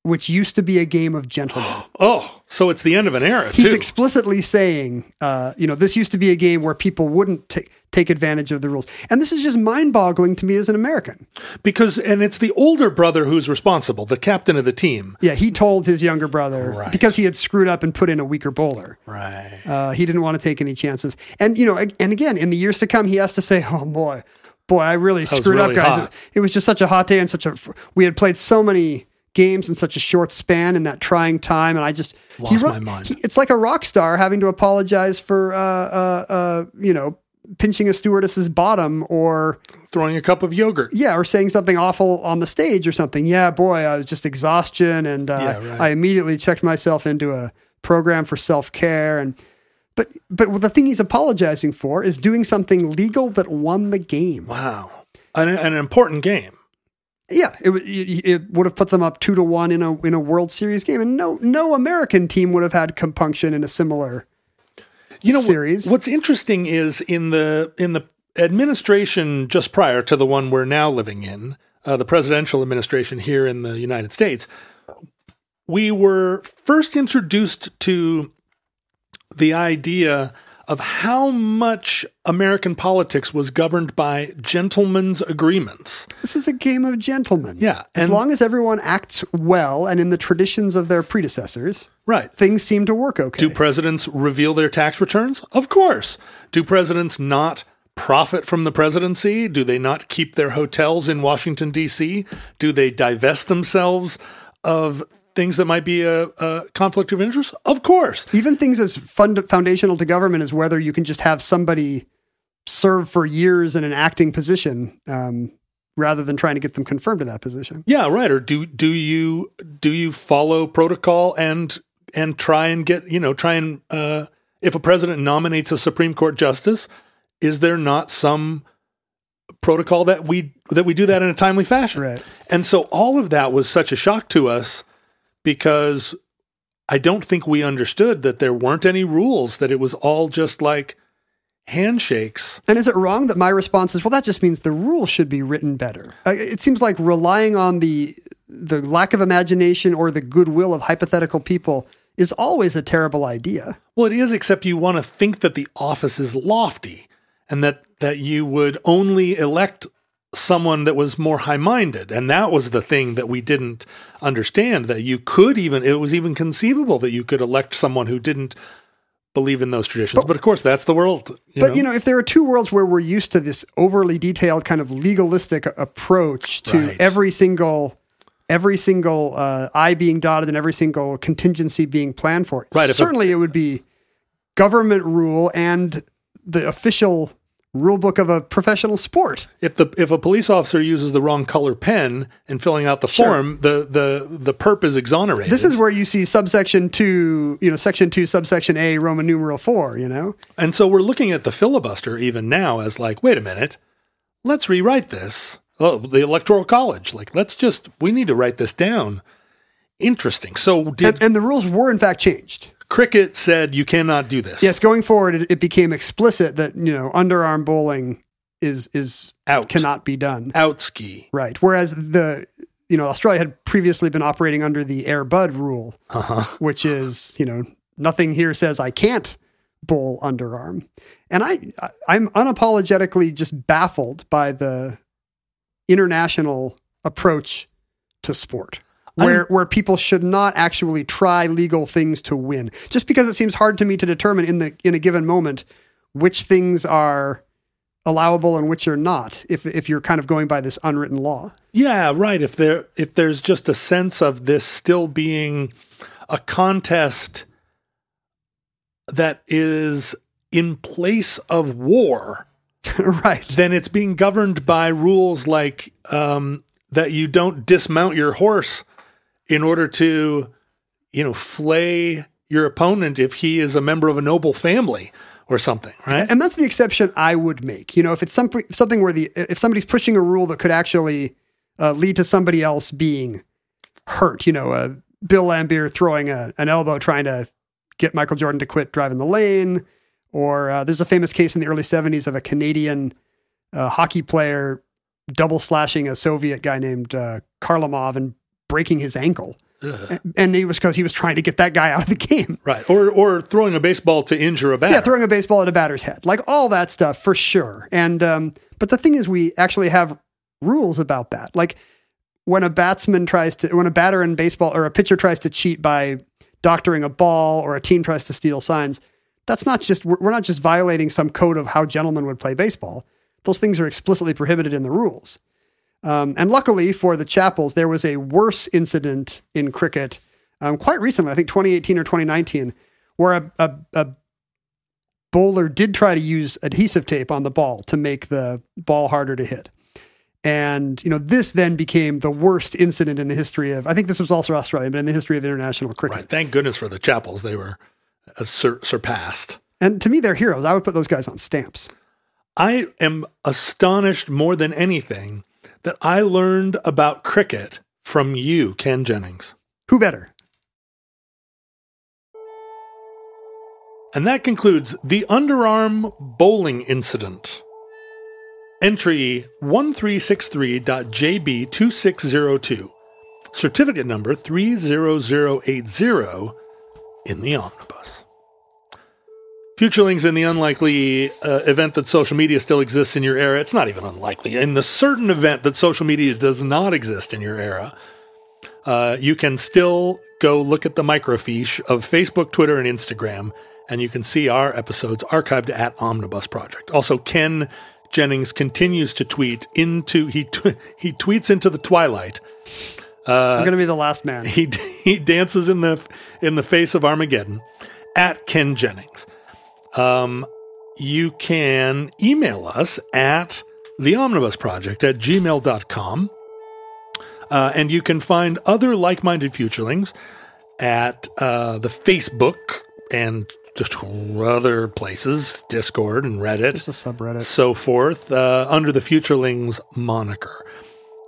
which used to be a game of gentlemen. [GASPS] Oh, so it's the end of an era He's too. explicitly saying, uh, you know, this used to be a game where people wouldn't ta- take advantage of the rules. And this is just mind boggling to me as an American. because, and it's the older brother who's responsible, the captain of the team. Yeah, he told his younger brother Right. because he had screwed up and put in a weaker bowler. Right. Uh, he didn't want to take any chances. And you know, and again, in the years to come, he has to say, "Oh boy, boy, I really was screwed really up, guys. It, it was just such a hot day and such a. We had played so many games in such a short span in that trying time, and I just Lost wrote- my mind. he- it's like a rock star having to apologize for, uh, uh, uh, you know." Pinching a stewardess's bottom, or Throwing a cup of yogurt. yeah, or saying something awful on the stage or something. Yeah, boy, I was just exhaustion, and uh, Yeah, right. I immediately checked myself into a program for self care. And but but the thing he's apologizing for is doing something legal that won the game. Wow. An, an important game. Yeah, it, it, it would have put them up two to one in a in a World Series game, and no no American team would have had compunction in a similar You know, series. what's interesting is in the in the administration just prior to the one we're now living in, uh, the presidential administration here in the United States, we were first introduced to the idea of how much American politics was governed by gentlemen's agreements. This is a game of gentlemen. Yeah, as long as everyone acts well and in the traditions of their predecessors, Right. things seem to work okay. Do presidents reveal their tax returns? Of course. Do presidents not profit from the presidency? Do they not keep their hotels in Washington, D.C.? Do they divest themselves of things that might be a, a conflict of interest? Of course. even things as fund- foundational to government as whether you can just have somebody serve for years in an acting position um, rather than trying to get them confirmed to that position. Yeah, right. Or do do you do you follow protocol and and try and get you know try and uh, if a president nominates a Supreme Court justice, is there not some protocol that we that we do that in a timely fashion? Right. And so all of that was such a shock to us because I don't think we understood that there weren't any rules, that it was all just like handshakes. And is it wrong that my response is, well, that just means the rules should be written better? Uh, it seems like relying on the the lack of imagination or the goodwill of hypothetical people is always a terrible idea. Well, it is, except you want to think that the office is lofty and that, that you would only elect someone that was more high minded. And that was the thing that we didn't understand that you could even, it was even conceivable that you could elect someone who didn't believe in those traditions. But, of course, that's the world. You but know? you know, if there are two worlds where we're used to this overly detailed kind of legalistic approach to Right. every single every single uh, I being dotted and every single contingency being planned for, Right, if a- certainly it would be government rule and the official rule book of a professional sport. if the if a police officer uses the wrong color pen in filling out the Sure. form, the the the perp is exonerated. This is where you see subsection two, you know, section two, subsection A, Roman numeral four, you know? And so we're looking at the filibuster even now as like, wait a minute, let's rewrite this. Oh, the electoral college, like let's just we need to write this down. Interesting. So did And, and the rules were in fact changed. cricket said you cannot do this? Yes, going forward, it, it became explicit that, you know, underarm bowling is, is, Out. cannot be done. out ski. Right. Whereas the, you know, Australia had previously been operating under the Air Bud rule, Uh huh. which is, you know, nothing here says I can't bowl underarm. And I- I'm unapologetically just baffled by the international approach to sport. Where, where people should not actually try legal things to win, just because it seems hard to me to determine in the in a given moment which things are allowable and which are not. If if you're kind of going by this unwritten law, Yeah, right. If there if there's just a sense of this still being a contest that is in place of war, [LAUGHS] right? then it's being governed by rules like um, that you don't dismount your horse in order to, you know, flay your opponent if he is a member of a noble family or something, right? And that's the exception I would make. You know, if it's something something where the if somebody's pushing a rule that could actually uh, lead to somebody else being hurt, you know, uh, Bill Laimbeer throwing a, an elbow trying to get Michael Jordan to quit driving the lane, or uh, there's a famous case in the early '70s of a Canadian uh, hockey player double slashing a Soviet guy named uh, Kharlamov and breaking his ankle, and it was because he was trying to get that guy out of the game. Right. Or or throwing a baseball to injure a batter. Yeah, throwing a baseball at a batter's head, like all that stuff for sure. And um, but the thing is, we actually have rules about that. Like when a batsman tries to, when a batter in baseball or a pitcher tries to cheat by doctoring a ball, or a team tries to steal signs. That's not just we're not just violating some code of how gentlemen would play baseball. Those things are explicitly prohibited in the rules. Um, and luckily for the Chappells, there was a worse incident in cricket um, quite recently, I think 2018 or 2019, where a, a, a bowler did try to use adhesive tape on the ball to make the ball harder to hit. And, you know, this then became the worst incident in the history of, I think this was also Australia, but in the history of international cricket. Right. Thank goodness for the Chappells. They were Uh, sur- surpassed. And to me, they're heroes. I would put those guys on stamps. I am astonished more than anything that I learned about cricket from you, Ken Jennings. Who better? And that concludes the underarm bowling incident. Entry 1363.jb2602, certificate number 30080 in the omnibus. Futurelings in the unlikely uh, event that social media still exists in your era, it's not even unlikely. In the certain event that social media does not exist in your era, uh, you can still go look at the microfiche of Facebook, Twitter, and Instagram, and you can see our episodes archived at Omnibus Project. Also, Ken Jennings continues to tweet into he tw- [LAUGHS] he tweets into the twilight. I'm going to be the last man. He [LAUGHS] he dances in the in the face of Armageddon at Ken Jennings. Um, you can email us at the Omnibus Project at gmail.com. Uh, and you can find other like minded futurelings at uh, the Facebook and just other places, Discord and Reddit Just a subreddit. so forth, uh, under the Futurelings moniker.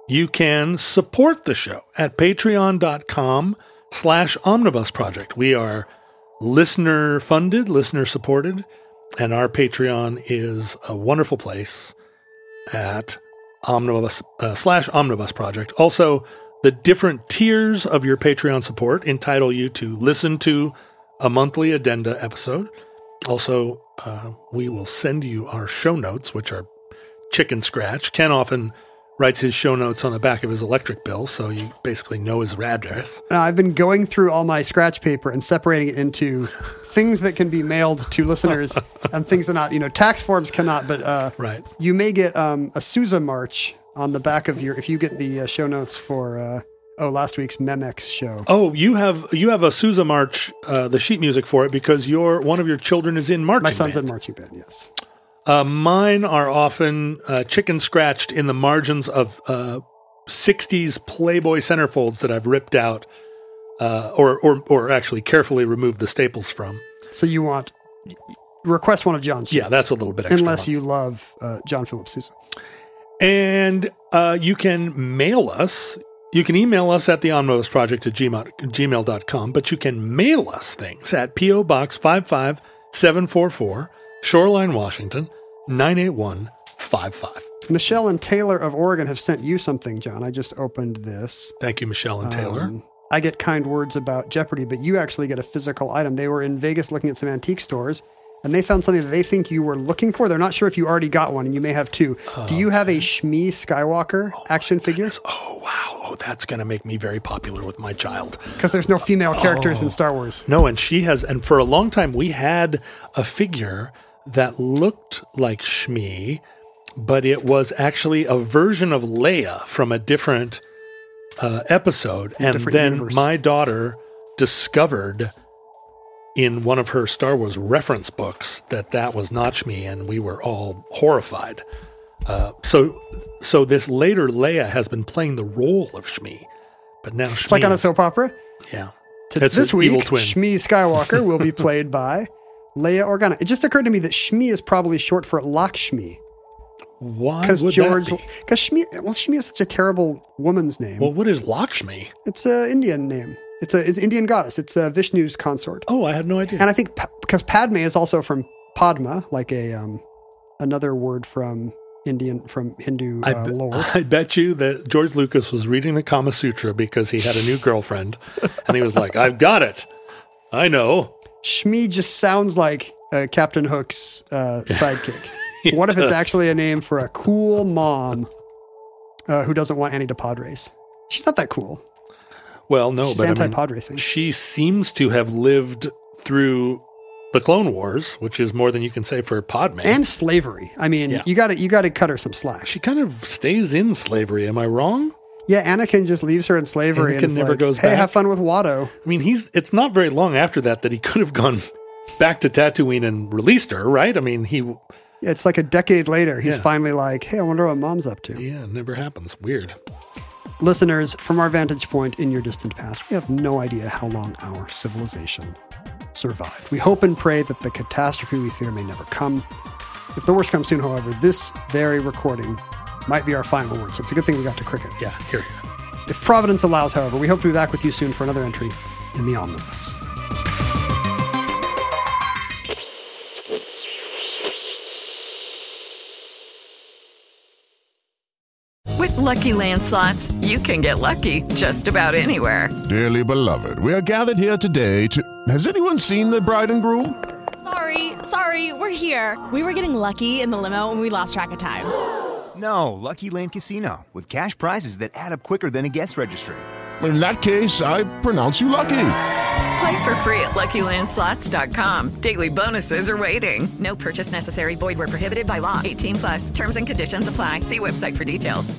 You can support the show at patreon.com slash omnibus project. We are listener funded, listener supported, and our Patreon is a wonderful place at omnibus uh, slash omnibus project. Also, the different tiers of your Patreon support entitle you to listen to a monthly addenda episode. Also, uh, we will send you our show notes, which are chicken scratch. Ken often writes his show notes on the back of his electric bill, so you basically know his address. Now, I've been going through all my scratch paper and separating it into [LAUGHS] things that can be mailed to listeners [LAUGHS] and things that not. You know, tax forms cannot, but uh, Right. you may get um, a Sousa march on the back of your if you get the uh, show notes for uh, oh last week's Memex show. Oh, you have you have a Sousa March, uh, the sheet music for it because your one of your children is in marching. My son's band. in marching band. Yes. Uh, mine are often uh, chicken scratched in the margins of uh, 60s Playboy centerfolds that I've ripped out uh, or, or, or actually carefully removed the staples from. So you want request one of John's. Yeah, that's a little bit extra. unless you love uh, John Philip Sousa. And uh, you can mail us. You can email us at the Omnibus Project at gmail, gmail.com, but you can mail us things at P.O. Box 55744, Shoreline, Washington, 98155. Michelle and Taylor of Oregon have sent you something, John. I just opened this. Thank you, Michelle and Taylor. Um, I get kind words about Jeopardy, but you actually get a physical item. They were in Vegas looking at some antique stores, and they found something that they think you were looking for. They're not sure if you already got one, and you may have two. Do you have a Shmi Skywalker action figure? Oh wow! Oh, that's gonna make me very popular with my child. Because there's no female characters Oh. in Star Wars. No, and she has, and for a long time we had a figure that looked like Shmi, but it was actually a version of Leia from a different uh, episode. And different then universe. my daughter discovered in one of her Star Wars reference books that that was not Shmi, and we were all horrified. Uh, so, so this later Leia has been playing the role of Shmi, but now It's like on a soap opera. yeah. To this week. Shmi Skywalker will be played by Leia Organa. It just occurred to me that Shmi is probably short for Lakshmi. Why Because George, because Shmi, well, Shmi is such a terrible woman's name. Well, what is Lakshmi? it's an Indian name. It's a it's Indian goddess. It's uh, Vishnu's consort. Oh, I had no idea. And I think because Padme is also from Padma, like a um, another word from Indian from Hindu I, uh, be- lore. [LAUGHS] I bet you that George Lucas was reading the Kama Sutra because he had a new girlfriend, [LAUGHS] and he was like, "I've got it. I know." Shmi just sounds like uh, Captain Hook's uh, sidekick. [LAUGHS] What if it's actually a name for a cool mom uh, who doesn't want Annie to pod race? She's not that cool. Well, no, She's but I mean, anti-pod racing. she seems to have lived through the Clone Wars, which is more than you can say for Podman, And slavery. I mean, Yeah. you got to you got to cut her some slack. she kind of stays in slavery. Am I wrong? Yeah, Anakin just leaves her in slavery and Anakin is never like, goes "Hey, back." have fun with Watto." I mean, he's. It's not very long after that that he could have gone back to Tatooine and released her, right? I mean, he it's like a decade later. He's Yeah. finally like, "Hey, I wonder what Mom's up to." Yeah, it never happens. Weird. Listeners, from our vantage point in your distant past, we have no idea how long our civilization survived. We hope and pray that the catastrophe we fear may never come. If the worst comes soon, however, this very recording might be our final word. So it's a good thing we got to cricket. Yeah, here, here. If Providence allows, however, we hope to be back with you soon for another entry in the Omnibus. With Lucky Land slots, you can get lucky just about anywhere. Dearly beloved, we are gathered here today to. Has anyone seen the bride and groom? Sorry, sorry, we're here. We were getting lucky in the limo and we lost track of time. No, Lucky Land Casino, with cash prizes that add up quicker than a guest registry. In that case, I pronounce you lucky. Play for free at LuckyLandSlots.com. Daily bonuses are waiting. No purchase necessary. Void where prohibited by law. 18 plus. Terms and conditions apply. See website for details.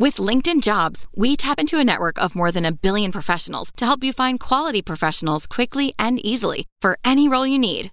With LinkedIn Jobs, we tap into a network of more than a billion professionals to help you find quality professionals quickly and easily for any role you need.